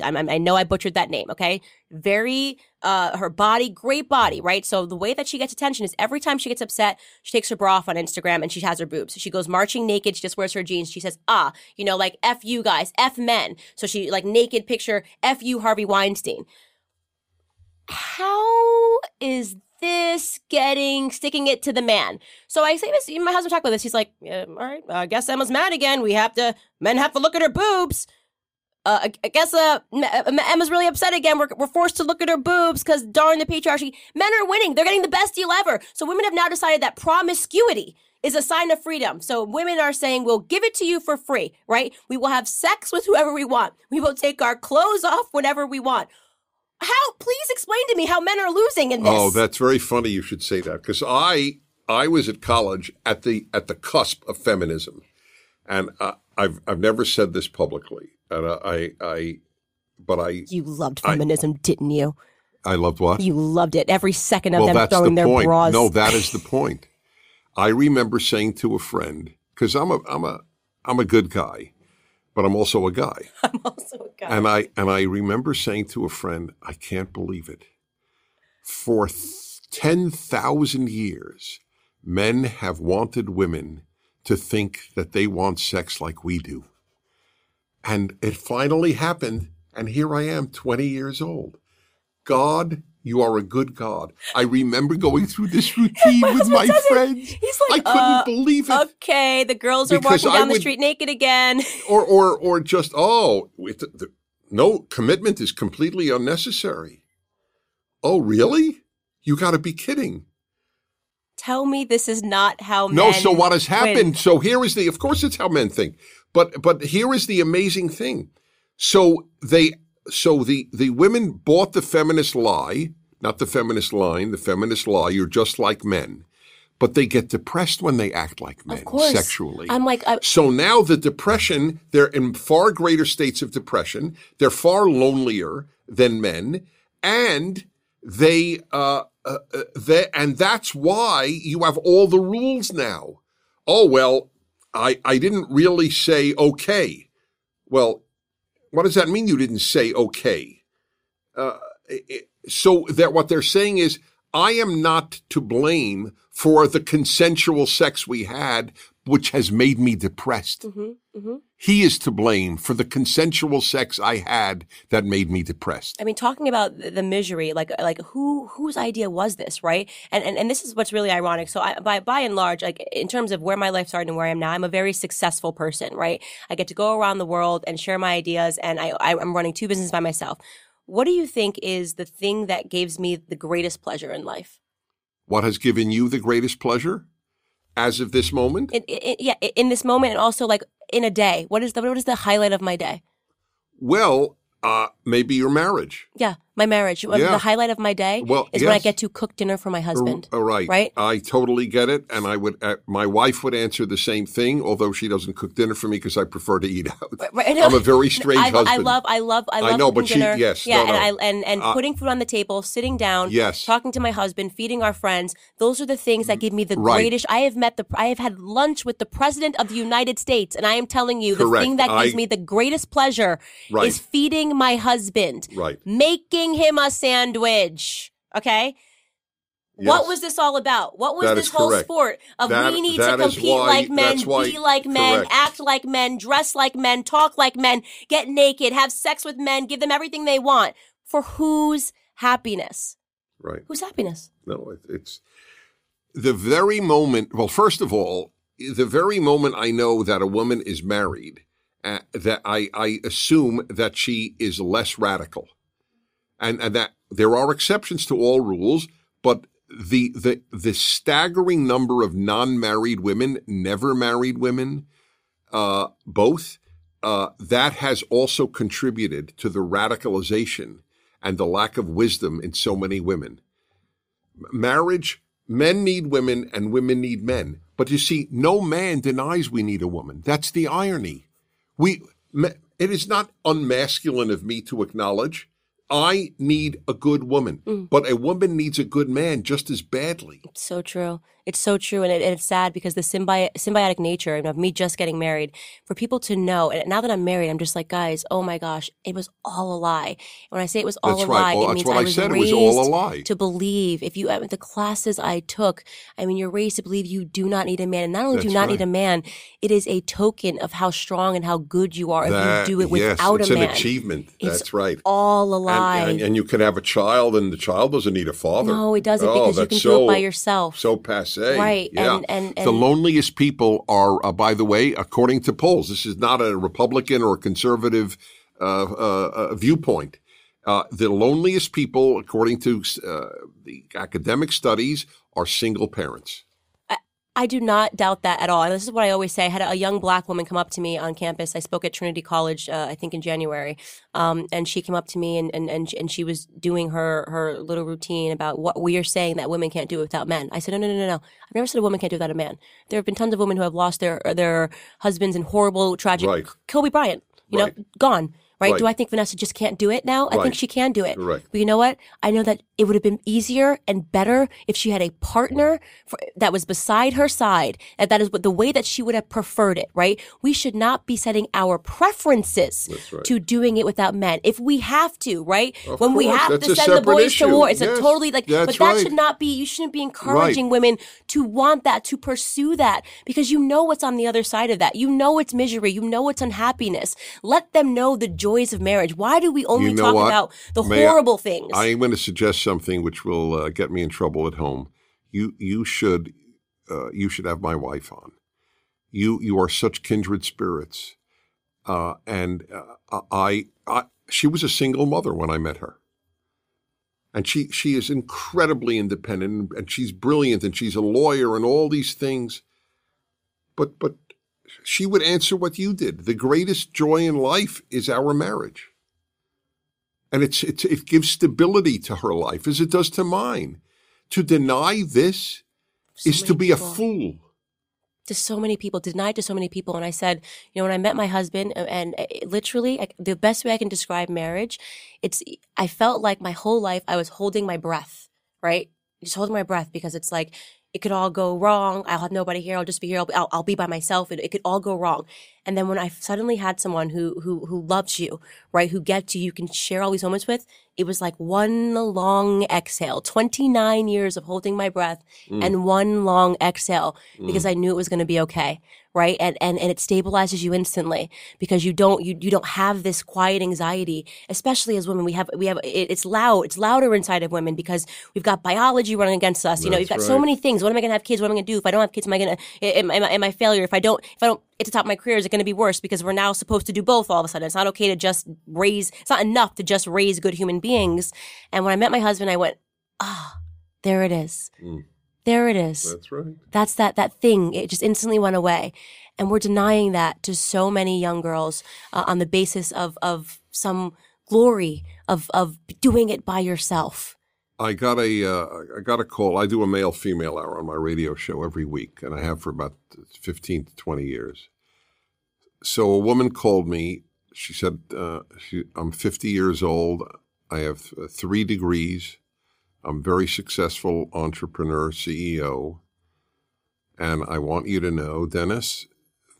I'm, I know I butchered that name. Okay, very uh her body, great body, right? So the way that she gets attention is every time she gets upset, she takes her bra off on Instagram and she has her boobs. She goes marching naked. She just wears her jeans. She says, "Ah, you know, like f you guys, f men." So she like naked picture, f you Harvey Weinstein. How is this getting sticking it to the man? So I say this. My husband talked about this. He's like, yeah, "All right, I guess Emma's mad again. We have to. Men have to look at her boobs." Uh, I, guess uh, M- Emma's really upset again. We're, we're forced to look at her boobs because darn the patriarchy. Men are winning. They're getting the best deal ever. So women have now decided that promiscuity is a sign of freedom. So women are saying, we'll give it to you for free, right? We will have sex with whoever we want. We will take our clothes off whenever we want. How? Please explain to me how men are losing in this. Oh, that's very funny. You should say that because I I was at college at the at the cusp of feminism, and uh, I've I've never said this publicly, and uh, I I but I you loved I- feminism, didn't you? I loved what You loved it. Every second of well, them that's throwing the their point. bras. No, that is the point. I remember saying to a friend because I'm a I'm a I'm a good guy, but I'm also a guy. <laughs> I'm also a guy. And I and I remember saying to a friend, I can't believe it. For th- 10,000 years, men have wanted women to think that they want sex like we do. And it finally happened, and here I am 20 years old. God, you are a good God. I remember going <laughs> through this routine with my friends. He's like, I couldn't uh, believe it. Okay, the girls are Because walking down the street naked again. <laughs> or or or just oh it, the, no commitment is completely unnecessary oh really you got to be kidding Tell me this is not how no men so what has happened win. so here is the of course it's how men think but but here is the amazing thing so they so the the women bought the feminist lie not the feminist line the feminist lie you're just like men but they get depressed when they act like men sexually I'm like, I, So now the depression, they're in far greater states of depression. They're far lonelier than men. And they, uh, uh, uh, they, and that's why you have all the rules now. Oh, well, I, I didn't really say okay. Well, what does that mean you didn't say okay? Uh, it- so that what they're saying is, I am not to blame for the consensual sex we had, which has made me depressed. Mhm, mhm. He is to blame for the consensual sex I had that made me depressed. I mean, talking about the, misery, like like who whose idea was this, right? And and, and this is what's really ironic. So I, by by and large, like in terms of where my life started and where I am now, I'm a very successful person, right? I get to go around the world and share my ideas, and I I'm running two businesses by myself. What do you think is the thing that gives me the greatest pleasure in life? What has given you the greatest pleasure as of this moment? In, in, yeah, in this moment, and also like in a day. What is the what is the highlight of my day? Well, uh, maybe your marriage. Yeah, my marriage. Yeah. The highlight of my day Well, is when I get to cook dinner for my husband. All right. Right? I totally get it. And I would, uh, my wife would answer the same thing, although she doesn't cook dinner for me because I prefer to eat <laughs> out. Right, right. I'm a very <laughs> strange I, husband. I love, I love, I love know, cooking but she- dinner. yes, yeah, no, no. and I and and Uh, putting food on the table, sitting down, Yes. talking to my husband, feeding our friends. Those are the things that give me the Right. greatest. I have met the, I have had lunch with the president of the United States, and I am telling you, the thing that gives I- me the greatest pleasure Right. is feeding my husband, Right. making him a sandwich. Okay. What was this all about? What was That this whole correct. sport of That- we need to compete why- like men, why- be like men, correct. act like men, dress like men, talk like men, get naked, have sex with men, give them everything they want for whose happiness? Right. Whose happiness? No, it, it's the very moment. Well, first of all, the very moment I know that a woman is married, uh, that I, I assume that she is less radical. And, and that there are exceptions to all rules, but the, the, the staggering number of non-married women, never married women, uh, both, uh, that has also contributed to the radicalization and the lack of wisdom in so many women. Marriage, men need women and women need men. But you see, no man denies we need a woman. That's the irony. We, it is not unmasculine of me to acknowledge I need a good woman, mm. but a woman needs a good man just as badly. So true. It's so true, and, it, and it's sad because the symbi- symbiotic nature of me just getting married, for people to know, and now that I'm married, I'm just like, guys, oh my gosh, it was all a lie. when I say it was all that's a right. lie, well, it means I, I was said. raised it was all a lie. to believe. If you the classes I took, I mean, you're raised to believe you do not need a man, and not only that's do you not right. need a man, it is a token of how strong and how good you are that, if you do it without it's a man. It's an achievement. It's that's right. All a lie. And, and, and, you can have a child, and the child doesn't need a father. No, it doesn't oh, because you can so, do it by yourself. So passe, right? Yeah. And, and, and the loneliest people are, uh, by the way, according to polls. This is not a Republican or conservative uh, uh, uh, viewpoint. Uh, the loneliest people, according to uh, the academic studies, are single parents. I do not doubt that at all. And this is what I always say. I had a young black woman come up to me on campus. I spoke at Trinity College, uh, I think in January. Um, and she came up to me and, and, and, and she was doing her, her little routine about what we are saying that women can't do without men. I said, no, no, no, no, no. I've never said a woman can't do without a man. There have been tons of women who have lost their, their husbands in horrible, tragic, right. Kobe Bryant, you right. know, gone. Right? right? Do I think Vanessa just can't do it now? I think she can do it. Right. But you know what? I know that it would have been easier and better if she had a partner for, that was beside her side. And that is what the way that she would have preferred it, right? We should not be setting our preferences right. to doing it without men. If we have to, right? Of when we have That's to send the boys issue. to war, it's Yes. a totally like, That's but that right. should not be, you shouldn't be encouraging women to want that, to pursue that because you know what's on the other side of that. You know it's misery. You know it's unhappiness. Let them know the joys of marriage. Why do we only You know talk what? about the May I- horrible things? I am going to suggest something which will uh, get me in trouble at home. You you should uh, you should have my wife on. You you are such kindred spirits, uh, and uh, I, I she was a single mother when I met her, and she she is incredibly independent and she's brilliant and she's a lawyer and all these things, but but she would answer what you did. The greatest joy in life is our marriage and it's, it's, it gives stability to her life as it does to mine. To deny this So is to be a fool. to so many people, denied to so many people. And I said, you know, when I met my husband, and uh, literally, I, the best way I can describe marriage, it's I felt like my whole life I was holding my breath, right? Just holding my breath because it's like it could all go wrong. I'll have nobody here. I'll just be here. I'll, I'll, I'll be by myself. It, it could all go wrong. And then when I suddenly had someone who who who loves you, right, who gets you, you can share all these moments with. It was like one long exhale. Twenty nine years of holding my breath mm. and one long exhale because mm. I knew it was going to be okay, right? And and and it stabilizes you instantly because you don't you you don't have this quiet anxiety, especially as women. We have we have it, it's loud. It's louder inside of women because we've got biology running against us. You know, That's we've got so many things. What am I going to have kids? What am I going to do if I don't have kids? Am I going to am, am, I- am I failure if I don't if I don't to the top of my career? Is it going to be worse because we're now supposed to do both all of a sudden? It's not okay to just raise. It's not enough to just raise good human beings. And when I met my husband, I went, ah, there it is. Mm. There it is. That's right. That's that that thing. It just instantly went away, and we're denying that to so many young girls uh, on the basis of of some glory of of doing it by yourself. I got a uh, I got a call. I do a male female hour on my radio show every week, and I have for about fifteen to twenty years. So a woman called me. She said, uh, she, "I'm 50 years old. I have uh, three degrees. I'm very successful entrepreneur, CEO, and I want you to know, Dennis,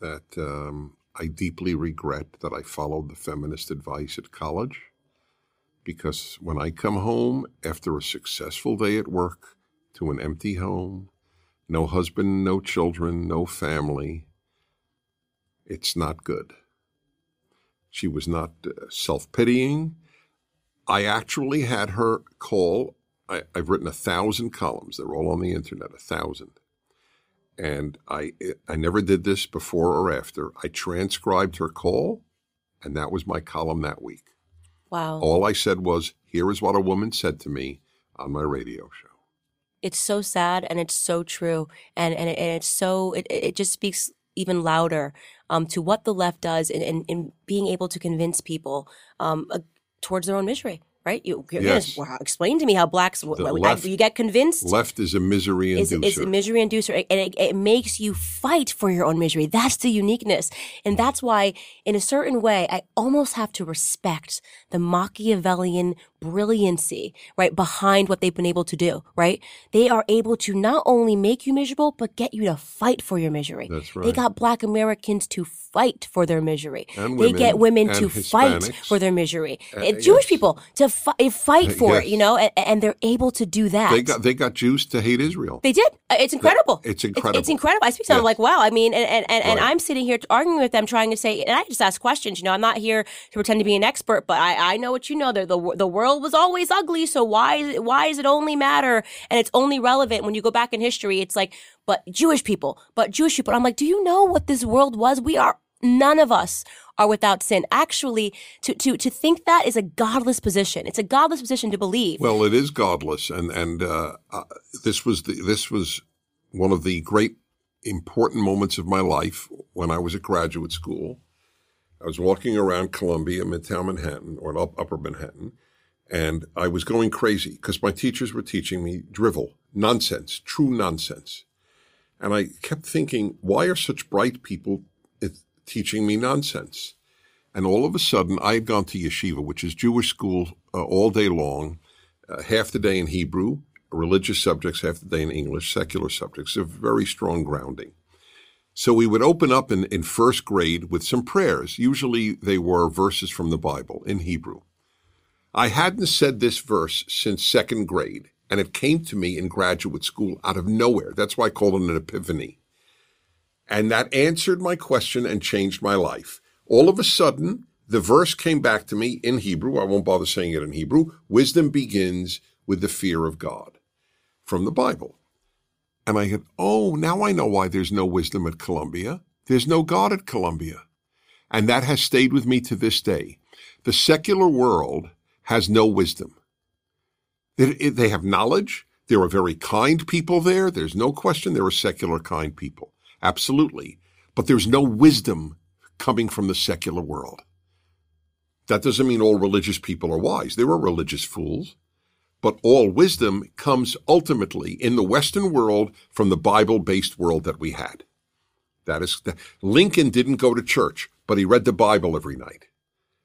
that um, I deeply regret that I followed the feminist advice at college." Because when I come home after a successful day at work to an empty home, no husband, no children, no family, it's not good. She was not uh, self pitying. I actually had her call. I, I've written a thousand columns, they're all on the internet, a thousand. and I I never did this before or after. I transcribed her call, and that was my column that week. Wow. All I said was, "Here is what a woman said to me on my radio show." It's so sad and it's so true. And, and, it, and it's so, it, it just speaks even louder um, to what the left does in, in, in being able to convince people um, uh, towards their own misery. Right? You, Yes. wow, explain to me how blacks, left- you get convinced. Left is a misery inducer. is a misery inducer and it, it makes you fight for your own misery. That's the uniqueness. And that's why, in a certain way, I almost have to respect the Machiavellian brilliancy, right, behind what they've been able to do, right? They are able to not only make you miserable, but get you to fight for your misery. That's right. They got black Americans to fight for their misery. And women, they get women to and fight for their misery. Uh, And Jewish yes. people to fi- fight for it, yes. you know, and, and they're able to do that. they got they got Jews to hate Israel. They did. Uh, It's incredible. it's incredible. It's, incredible. incredible. I speak to them. I'm Yes. like, wow. I mean, and and, and, and I'm sitting here arguing with them, trying to say, and I just ask questions. You know, I'm not here to pretend to be an expert, but I, I know what you know. The, the the world was always ugly, so why is it, why does it only matter? And it's only relevant when you go back in history. It's like, but Jewish people, but Jewish people. I'm like, do you know what this world was? We are none of us are without sin. Actually, to to to think that is a godless position. It's a godless position to believe. Well, it is godless, and and uh, uh, this was the this was one of the great important moments of my life when I was at graduate school. I was walking around Columbia, Midtown Manhattan, or Upper Manhattan, and I was going crazy because my teachers were teaching me drivel, nonsense, true nonsense, and I kept thinking, why are such bright people uh, teaching me nonsense? And all of a sudden, I had gone to yeshiva, which is Jewish school, uh, all day long uh, half the day in Hebrew, religious subjects, half the day in English, secular subjects, a very strong grounding. So we would open up in, in first grade with some prayers. Usually they were verses from the Bible in Hebrew. I hadn't said this verse since second grade, and it came to me in graduate school out of nowhere. That's why I call it an epiphany. And that answered my question and changed my life. All of a sudden, the verse came back to me in Hebrew. I won't bother saying it in Hebrew. Wisdom begins with the fear of God from the Bible. And I said, Oh, now I know why there's no wisdom at Columbia. There's no God at Columbia. And that has stayed with me to this day. The secular world has no wisdom. They, have knowledge. There are very kind people there. There's no question there are secular kind people. Absolutely. But there's no wisdom coming from the secular world. That doesn't mean all religious people are wise. There are religious fools. But all wisdom comes ultimately in the Western world from the Bible based world that we had. That is, Lincoln didn't go to church, but he read the Bible every night.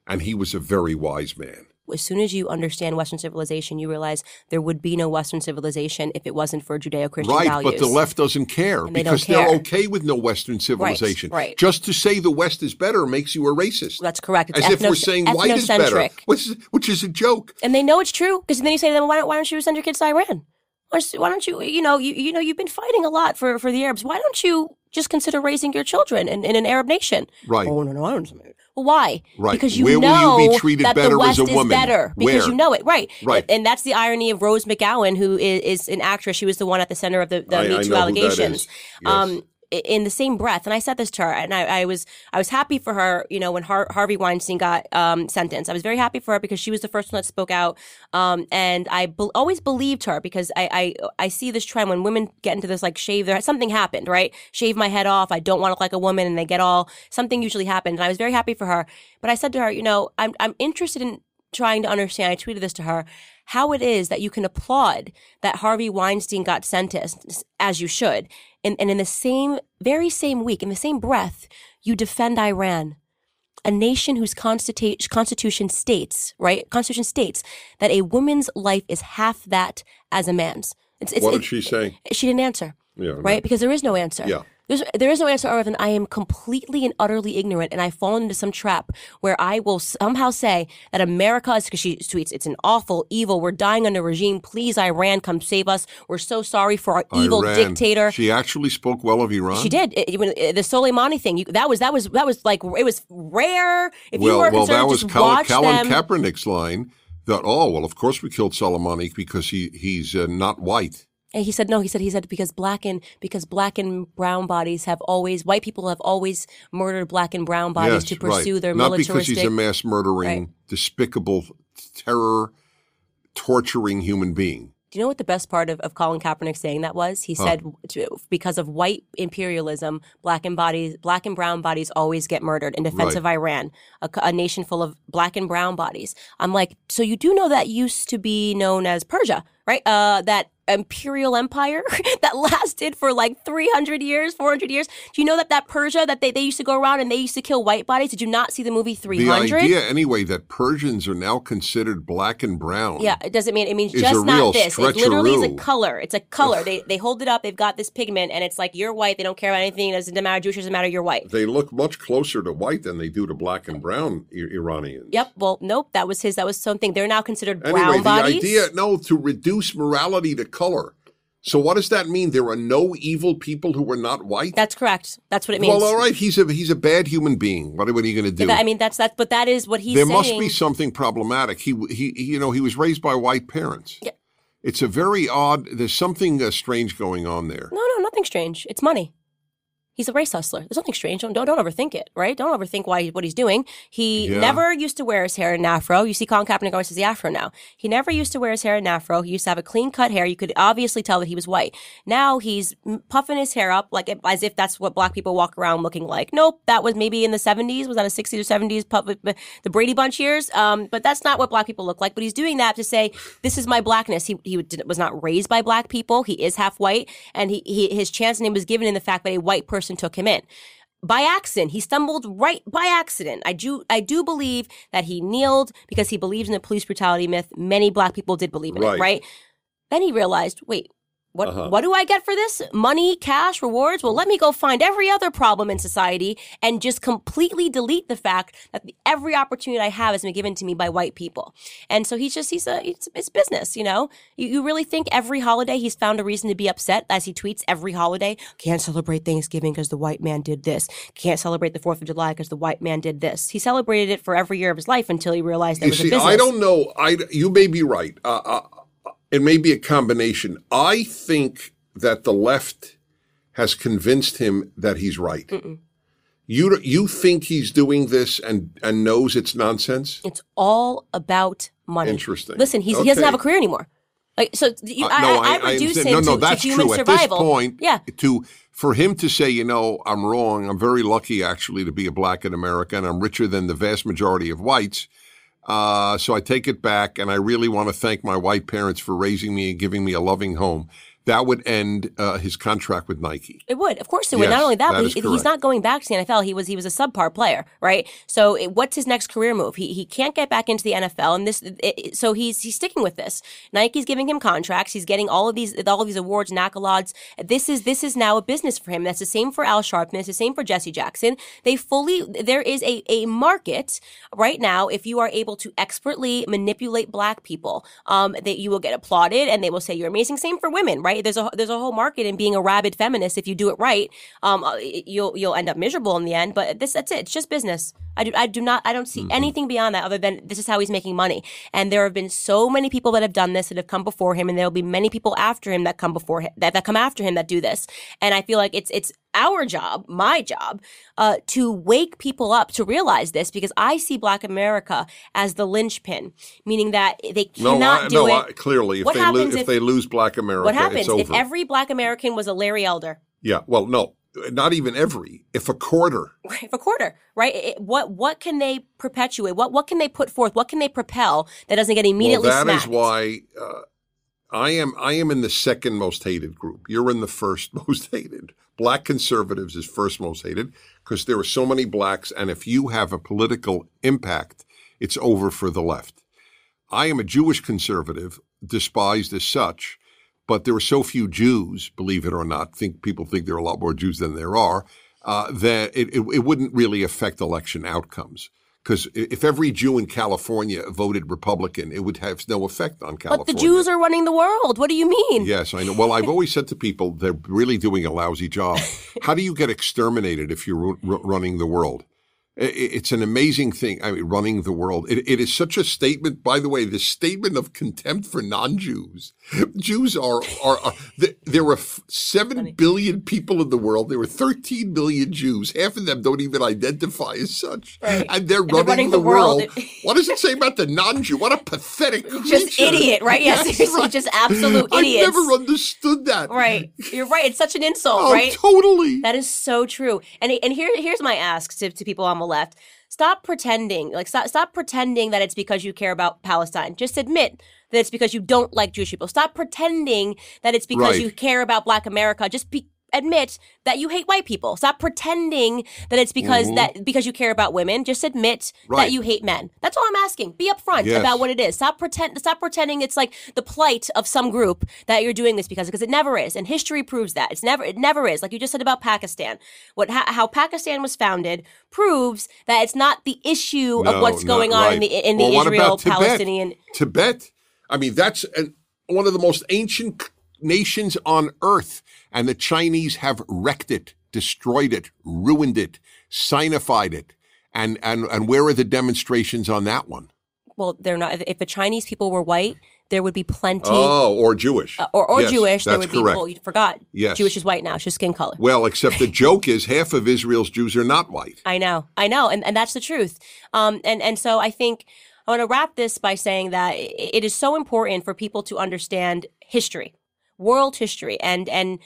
And he was a very wise man. As soon as you understand Western civilization, you realize there would be no Western civilization if it wasn't for Judeo-Christian Right, values. but the left doesn't care they because they're okay with no Western civilization. right. right. Just to say the West is better makes you a racist. That's correct. It's As if we're saying white is better, which is, which is a joke. and they know it's true because then you say to them, why don't, why don't you send your kids to Iran? Why don't, why don't you, you know, you, you know, you've been fighting a lot for, for the Arabs. Why don't you just consider raising your children in, in an Arab nation? Right. Oh, no, no, I don't. Why? Right. Because you Where will know you be treated that better the as West a woman? is better because Where? you know it, right? Right. And that's the irony of Rose McGowan, who is, is an actress. She was the one at the center of the, the I- I Me know Too allegations. is. Yes. Um, in the same breath, and I said this to her, and I, I was I was happy for her. You know, when Har- Harvey Weinstein got um, sentenced, I was very happy for her because she was the first one that spoke out, um, and I be- always believed her because I, I I see this trend when women get into this like shave their something happened right, shave my head off. I don't want to look like a woman, and they get all something usually happened, and I was very happy for her. But I said to her, you know, I'm I'm interested in trying to understand. I tweeted this to her how it is that you can applaud that Harvey Weinstein got sentenced, as you should, and, and in the same, very same week, in the same breath, you defend Iran, a nation whose constitu- constitution states, right? Constitution states that a woman's life is half that as a man's. It's, it's, What did she say? She didn't answer, Yeah, right? Because there is no answer. Yeah. There's, there is no answer other than I am completely and utterly ignorant, and I've fallen into some trap where I will somehow say that America is because she tweets, "It's an awful, evil. We're dying under regime. Please, Iran, come save us. We're so sorry for our evil Iran. dictator." She actually spoke well of Iran. She did It- it- uh, the Soleimani thing. You, that was that was that was like it was rare. If you Well, were well, that was Colin, Colin. Kaepernick's line that, oh, well, of course we killed Soleimani because he, he's uh, not white. And he said no. He said he said because black and because black and brown bodies have always white people have always murdered black and brown bodies yes, to pursue right. their Not because he's a mass murdering, Right. despicable, terror, torturing human being. Do you know what the best part of, of Colin Kaepernick saying that was? He said to, because of white imperialism, black and bodies, black and brown bodies always get murdered in defense Right. of Iran, a, a nation full of black and brown bodies. I'm like, so you do know that used to be known as Persia, right? Uh, that imperial empire <laughs> that lasted for like 300 years, 400 years. Do you know that that Persia that they, they used to go around and they used to kill white bodies? Did you not see the movie 300? The idea, anyway, that Persians are now considered black and brown. Yeah, it doesn't mean it means just not this. It literally is a color. It's a color. they they hold it up. They've got this pigment, and it's like you're white. They don't care about anything. It doesn't matter Jewish. Doesn't matter. You're white. They look much closer to white than they do to black and brown I- Iranians. Yep. Well, nope. That was his. That was something. They're now considered brown Anyway, the bodies. idea, no, to reduce morality to color. So what does that mean? There are no evil people who are not white? That's correct. That's what it means. well, all right, he's a he's a bad human being. What, what are you going to do? I mean, that's that. But that is what he's there saying. must be something problematic. He he he- you know, he was raised by white parents. Yeah. It's a very odd. There's something uh, strange going on there. No, no, nothing strange. It's money. He's a race hustler. There's nothing strange. Don't, don't don't overthink it, right? Don't overthink why what he's doing. He Yeah. never used to wear his hair in afro. You see Colin Kaepernick always has the afro now. He never used to wear his hair in afro. He used to have a clean cut hair. You could obviously tell that he was white. Now he's puffing his hair up like as if that's what black people walk around looking like. Nope, that was maybe in the 70s. Was that a 60s or 70s? Puff, the Brady Bunch years. Um, but that's not what black people look like. But he's doing that to say this is my blackness. He he was not raised by black people. He is half white, and he, he his chance name was given in the fact that a white person took him in by accident. He stumbled right by accident. I do I do believe that he kneeled because he believes in the police brutality myth. Many black people did believe in Right. it, right? Then he realized, wait, what Uh-huh. what do I get for this? Money, cash, rewards? Well, let me go find every other problem in society and just completely delete the fact that the, every opportunity I have has been given to me by white people. And so he's just he's a it's, it's business, you know. You, you really think every holiday he's found a reason to be upset as he tweets every holiday? Can't celebrate Thanksgiving because the white man did this. Can't celebrate the Fourth of July because the white man did this. He celebrated it for every year of his life until he realized there You was a see, business. I don't know. I you may be right. Uh, uh, it may be a combination. I think that the left has convinced him that he's right. You you think he's doing this and and knows it's nonsense? It's all about money. Interesting. Listen, he's, he doesn't have a career anymore. Like so, you, Uh, I, no, I, I reduce understand. him no, no, to, that's to human true. survival. At this point, yeah, to for him to say, you know, I'm wrong. I'm very lucky actually to be a black in America, and I'm richer than the vast majority of whites. Uh, so I take it back, and I really want to thank my white parents for raising me and giving me a loving home. That would end uh, his contract with Nike. It would, of course, it would. Not only that, that but he, he's not going back to the NFL. He was he was a subpar player, right? So, it, what's his next career move? He he can't get back into the NFL, and this. It- so he's he's sticking with this. Nike's giving him contracts. He's getting all of these all of these awards and accolades. This is this is now a business for him. That's the same for Al Sharpton. It's the same for Jesse Jackson. They fully there is a a market right now. If you are able to expertly manipulate black people, um, that you will get applauded, and they will say you're amazing. Same for women, right? There's a there's a whole market in being a rabid feminist. If you do it right, um, uh, you'll you'll end up miserable in the end. But this that's it. It's just business. I do I do not I don't see anything beyond that other than this is how he's making money. And there have been so many people that have done this that have come before him, and there will be many people after him that come before him that, that come after him that do this. And I feel like it's it's our job, my job, uh, to wake people up to realize this because I see Black America as the linchpin, meaning that they No, cannot I, do no, it. I, clearly, if What they lose, happens if, if- they lose Black America, what happens if every Black American was a Larry Elder? yeah, well, no, not even every. If a quarter, Right, a quarter, right? It- what what can they perpetuate? What what can they put forth? What can they propel that doesn't get immediately well, that is smacked? why uh, I am. I am in the second most hated group. You're in the first <laughs> most hated. Black conservatives is first most hated because there are so many blacks, and if you have a political impact, it's over for the left. I am a Jewish conservative, despised as such, but there are so few Jews, believe it or not. Think people think there are a lot more Jews than there are. Uh, that it, it, it wouldn't really affect election outcomes. Because if every Jew in California voted Republican, it would have no effect on California. but the Jews are running the world. What do you mean? Yes, I know. Well, I've always said to people, they're really doing a lousy job. <laughs> How do you get exterminated if you're ru- ru- running the world? I- i- It's an amazing thing. I mean, running the world. It, it is such a statement. By the way, the statement of contempt for non-Jews. Jews are are, are there were seven billion people in the world. There were thirteen million Jews. Half of them don't even identify as such, Right. and they're And they're running, running the, the world. world. what does it say about the non-Jew? What a pathetic <laughs> Just creature. idiot, right? Yeah, <laughs> seriously, right. just absolute I idiots. never understood that. Right. You're right. It's such an insult, Oh, right? totally. That is so true. And and here here's my ask to, to people on left. Stop pretending. Like stop stop pretending that it's because you care about Palestine. Just admit that it's because you don't like Jewish people. Stop pretending that it's because Right. you care about black America. Just be admit that you hate white people. Stop pretending that it's because Mhm. that because you care about women. Just admit that you hate men. That's all I'm asking. Be upfront Yes. about what it is. Stop pretend stop pretending it's like the plight of some group that you're doing this because because it never is. And history proves that. It's never it never is. Like you just said about Pakistan. What how, how Pakistan was founded proves that it's not the issue of what's going on in the in the Well, Israel Tibet? Palestinian Tibet. I mean, that's an, one of the most ancient nations on earth, and the Chinese have wrecked it, destroyed it, ruined it, sinified it. And and and where are the demonstrations on that one? well they're not if the Chinese people were white there would be plenty Oh, or Jewish, uh, or, or Yes, Jewish there That's would be correct. well you forgot Yes. Jewish is white now it's just skin color Well, except the <laughs> joke is half of Israel's Jews are not white. I know, I know, and, and that's the truth. Um, and and so I think I want to wrap this by saying that it is so important for people to understand history, world history, and and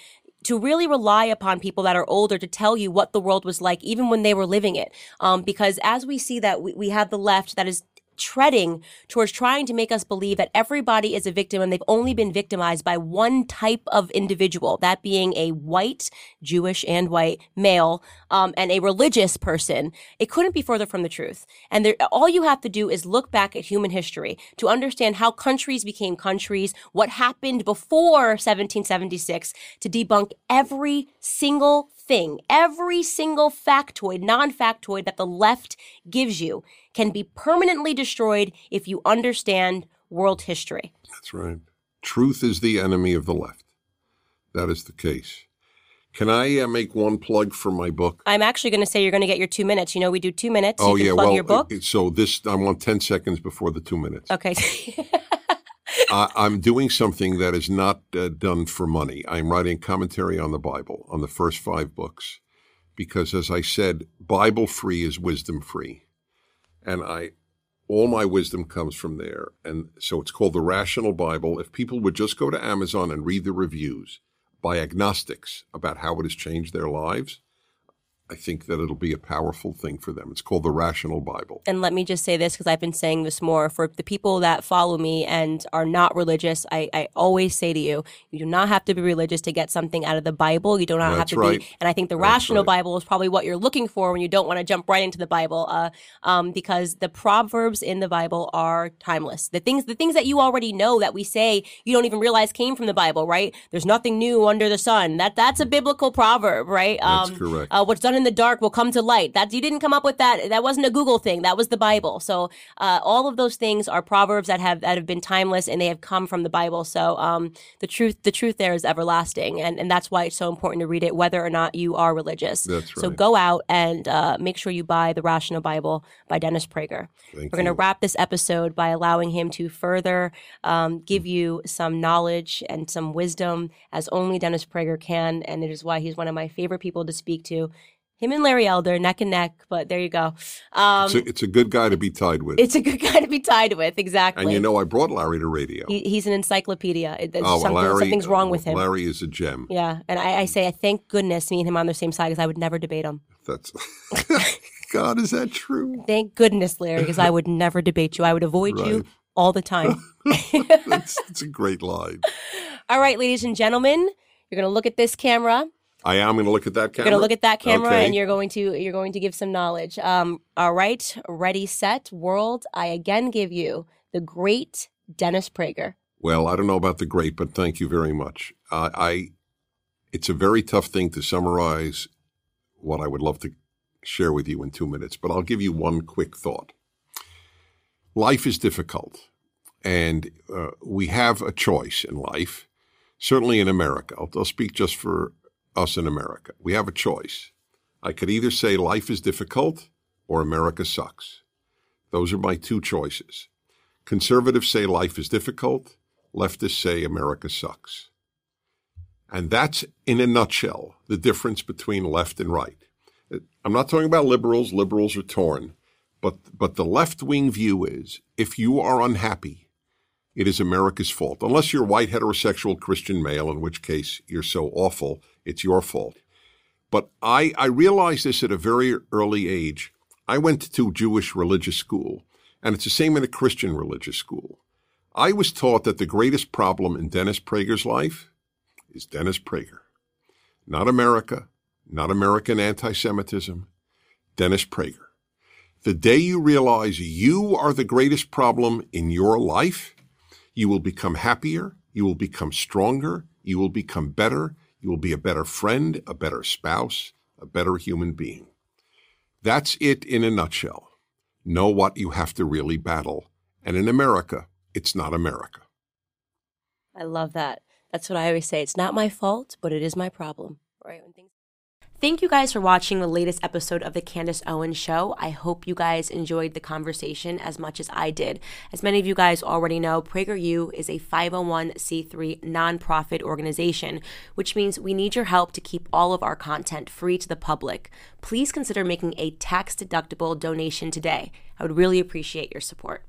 to really rely upon people that are older to tell you what the world was like, even when they were living it. Um, because as we see that we, we have the left that is treading towards trying to make us believe that everybody is a victim and they've only been victimized by one type of individual, that being a white, Jewish and white male, um, and a religious person, it couldn't be further from the truth. And there, all you have to do is look back at human history to understand how countries became countries, what happened before 1776 to debunk every single thing, every single factoid, non-factoid that the left gives you can be permanently destroyed if you understand world history. That's right. Truth is the enemy of the left. That is the case. Can I uh, make one plug for my book? I'm actually going to say you're going to get your two minutes. You know, we do two minutes. oh yeah, plug well, your book. so this I want ten seconds before the two minutes. okay. <laughs> I, I'm doing something that is not uh, done for money. I'm writing commentary on the Bible, on the first five books, because as I said, Bible free is wisdom free. And I, all my wisdom comes from there. And so it's called the Rational Bible. If people would just go to Amazon and read the reviews by agnostics about how it has changed their lives, I think that it'll be a powerful thing for them. It's called the Rational Bible. and let me just say this because I've been saying this more for the people that follow me and are not religious. I, I always say to you, you do not have to be religious to get something out of the Bible. You do not have to right. be. And I think the That's rational right. Bible is probably what you're looking for when you don't want to jump right into the Bible, uh, um, because the proverbs in the Bible are timeless. The things, the things that you already know that we say you don't even realize came from the Bible, right? There's nothing new under the sun. That that's a biblical proverb, right? That's Um, correct. uh, what's done in the dark will come to light. That you didn't come up with that. That wasn't a Google thing. That was the Bible. So uh, all of those things are proverbs that have that have been timeless and they have come from the Bible. So um, the truth the truth there is everlasting, and and that's why it's so important to read it, whether or not you are religious. That's So go out and uh, make sure you buy the Rational Bible by Dennis Prager. Thank We're going to wrap this episode by allowing him to further um, give you some knowledge and some wisdom as only Dennis Prager can. And it is why he's one of my favorite people to speak to. Him and Larry Elder, neck and neck, but there you go. Um, It's a, it's a good guy to be tied with. it's a good guy to be tied with, exactly. and you know, I brought Larry to radio. he, he's an encyclopedia. It- oh, something, Larry, something's wrong with him. Larry is a gem. Yeah, and I, I say, I thank goodness me and him on the same side because I would never debate him. That's <laughs> God. Is that true? Thank goodness, Larry, because I would never debate you. I would avoid you all the time. <laughs> That's, that's a great line. All right, ladies and gentlemen, you're going to look at this camera. I am going to look at that You're camera. going to look at that camera, Okay. and you're going to you're going to give some knowledge. Um, all right, ready, set, world. I again give you the great Dennis Prager. Well, I don't know about the great, but thank you very much. Uh, I. It's a very tough thing to summarize what I would love to share with you in two minutes, but I'll give you one quick thought. Life is difficult, and uh, we have a choice in life. Certainly in America, I'll, I'll speak just for us in America. We have a choice. I could either say life is difficult or America sucks. Those are my two choices. Conservatives say life is difficult. Leftists say America sucks. And that's, in a nutshell, the difference between left and right. I'm not talking about liberals. Liberals are torn. But, but the left wing view is if you are unhappy, it is America's fault. Unless you're white heterosexual Christian male, in which case you're so awful, it's your fault. But I, I realized this at a very early age. I went to Jewish religious school, and it's the same in a Christian religious school. I was taught that the greatest problem in Dennis Prager's life is Dennis Prager. Not America, not American anti Semitism, Dennis Prager. The day you realize you are the greatest problem in your life, you will become happier, you will become stronger, you will become better, you will be a better friend, a better spouse, a better human being. That's it in a nutshell. Know what you have to really battle. And in America, it's not America. I love that. That's what I always say. It's not my fault, but it is my problem. Right? When things Thank you guys for watching the latest episode of the Candace Owens Show. I hope you guys enjoyed the conversation as much as I did. As many of you guys already know, PragerU is a 501c3 nonprofit organization, which means we need your help to keep all of our content free to the public. Please consider making a tax deductible donation today. I would really appreciate your support.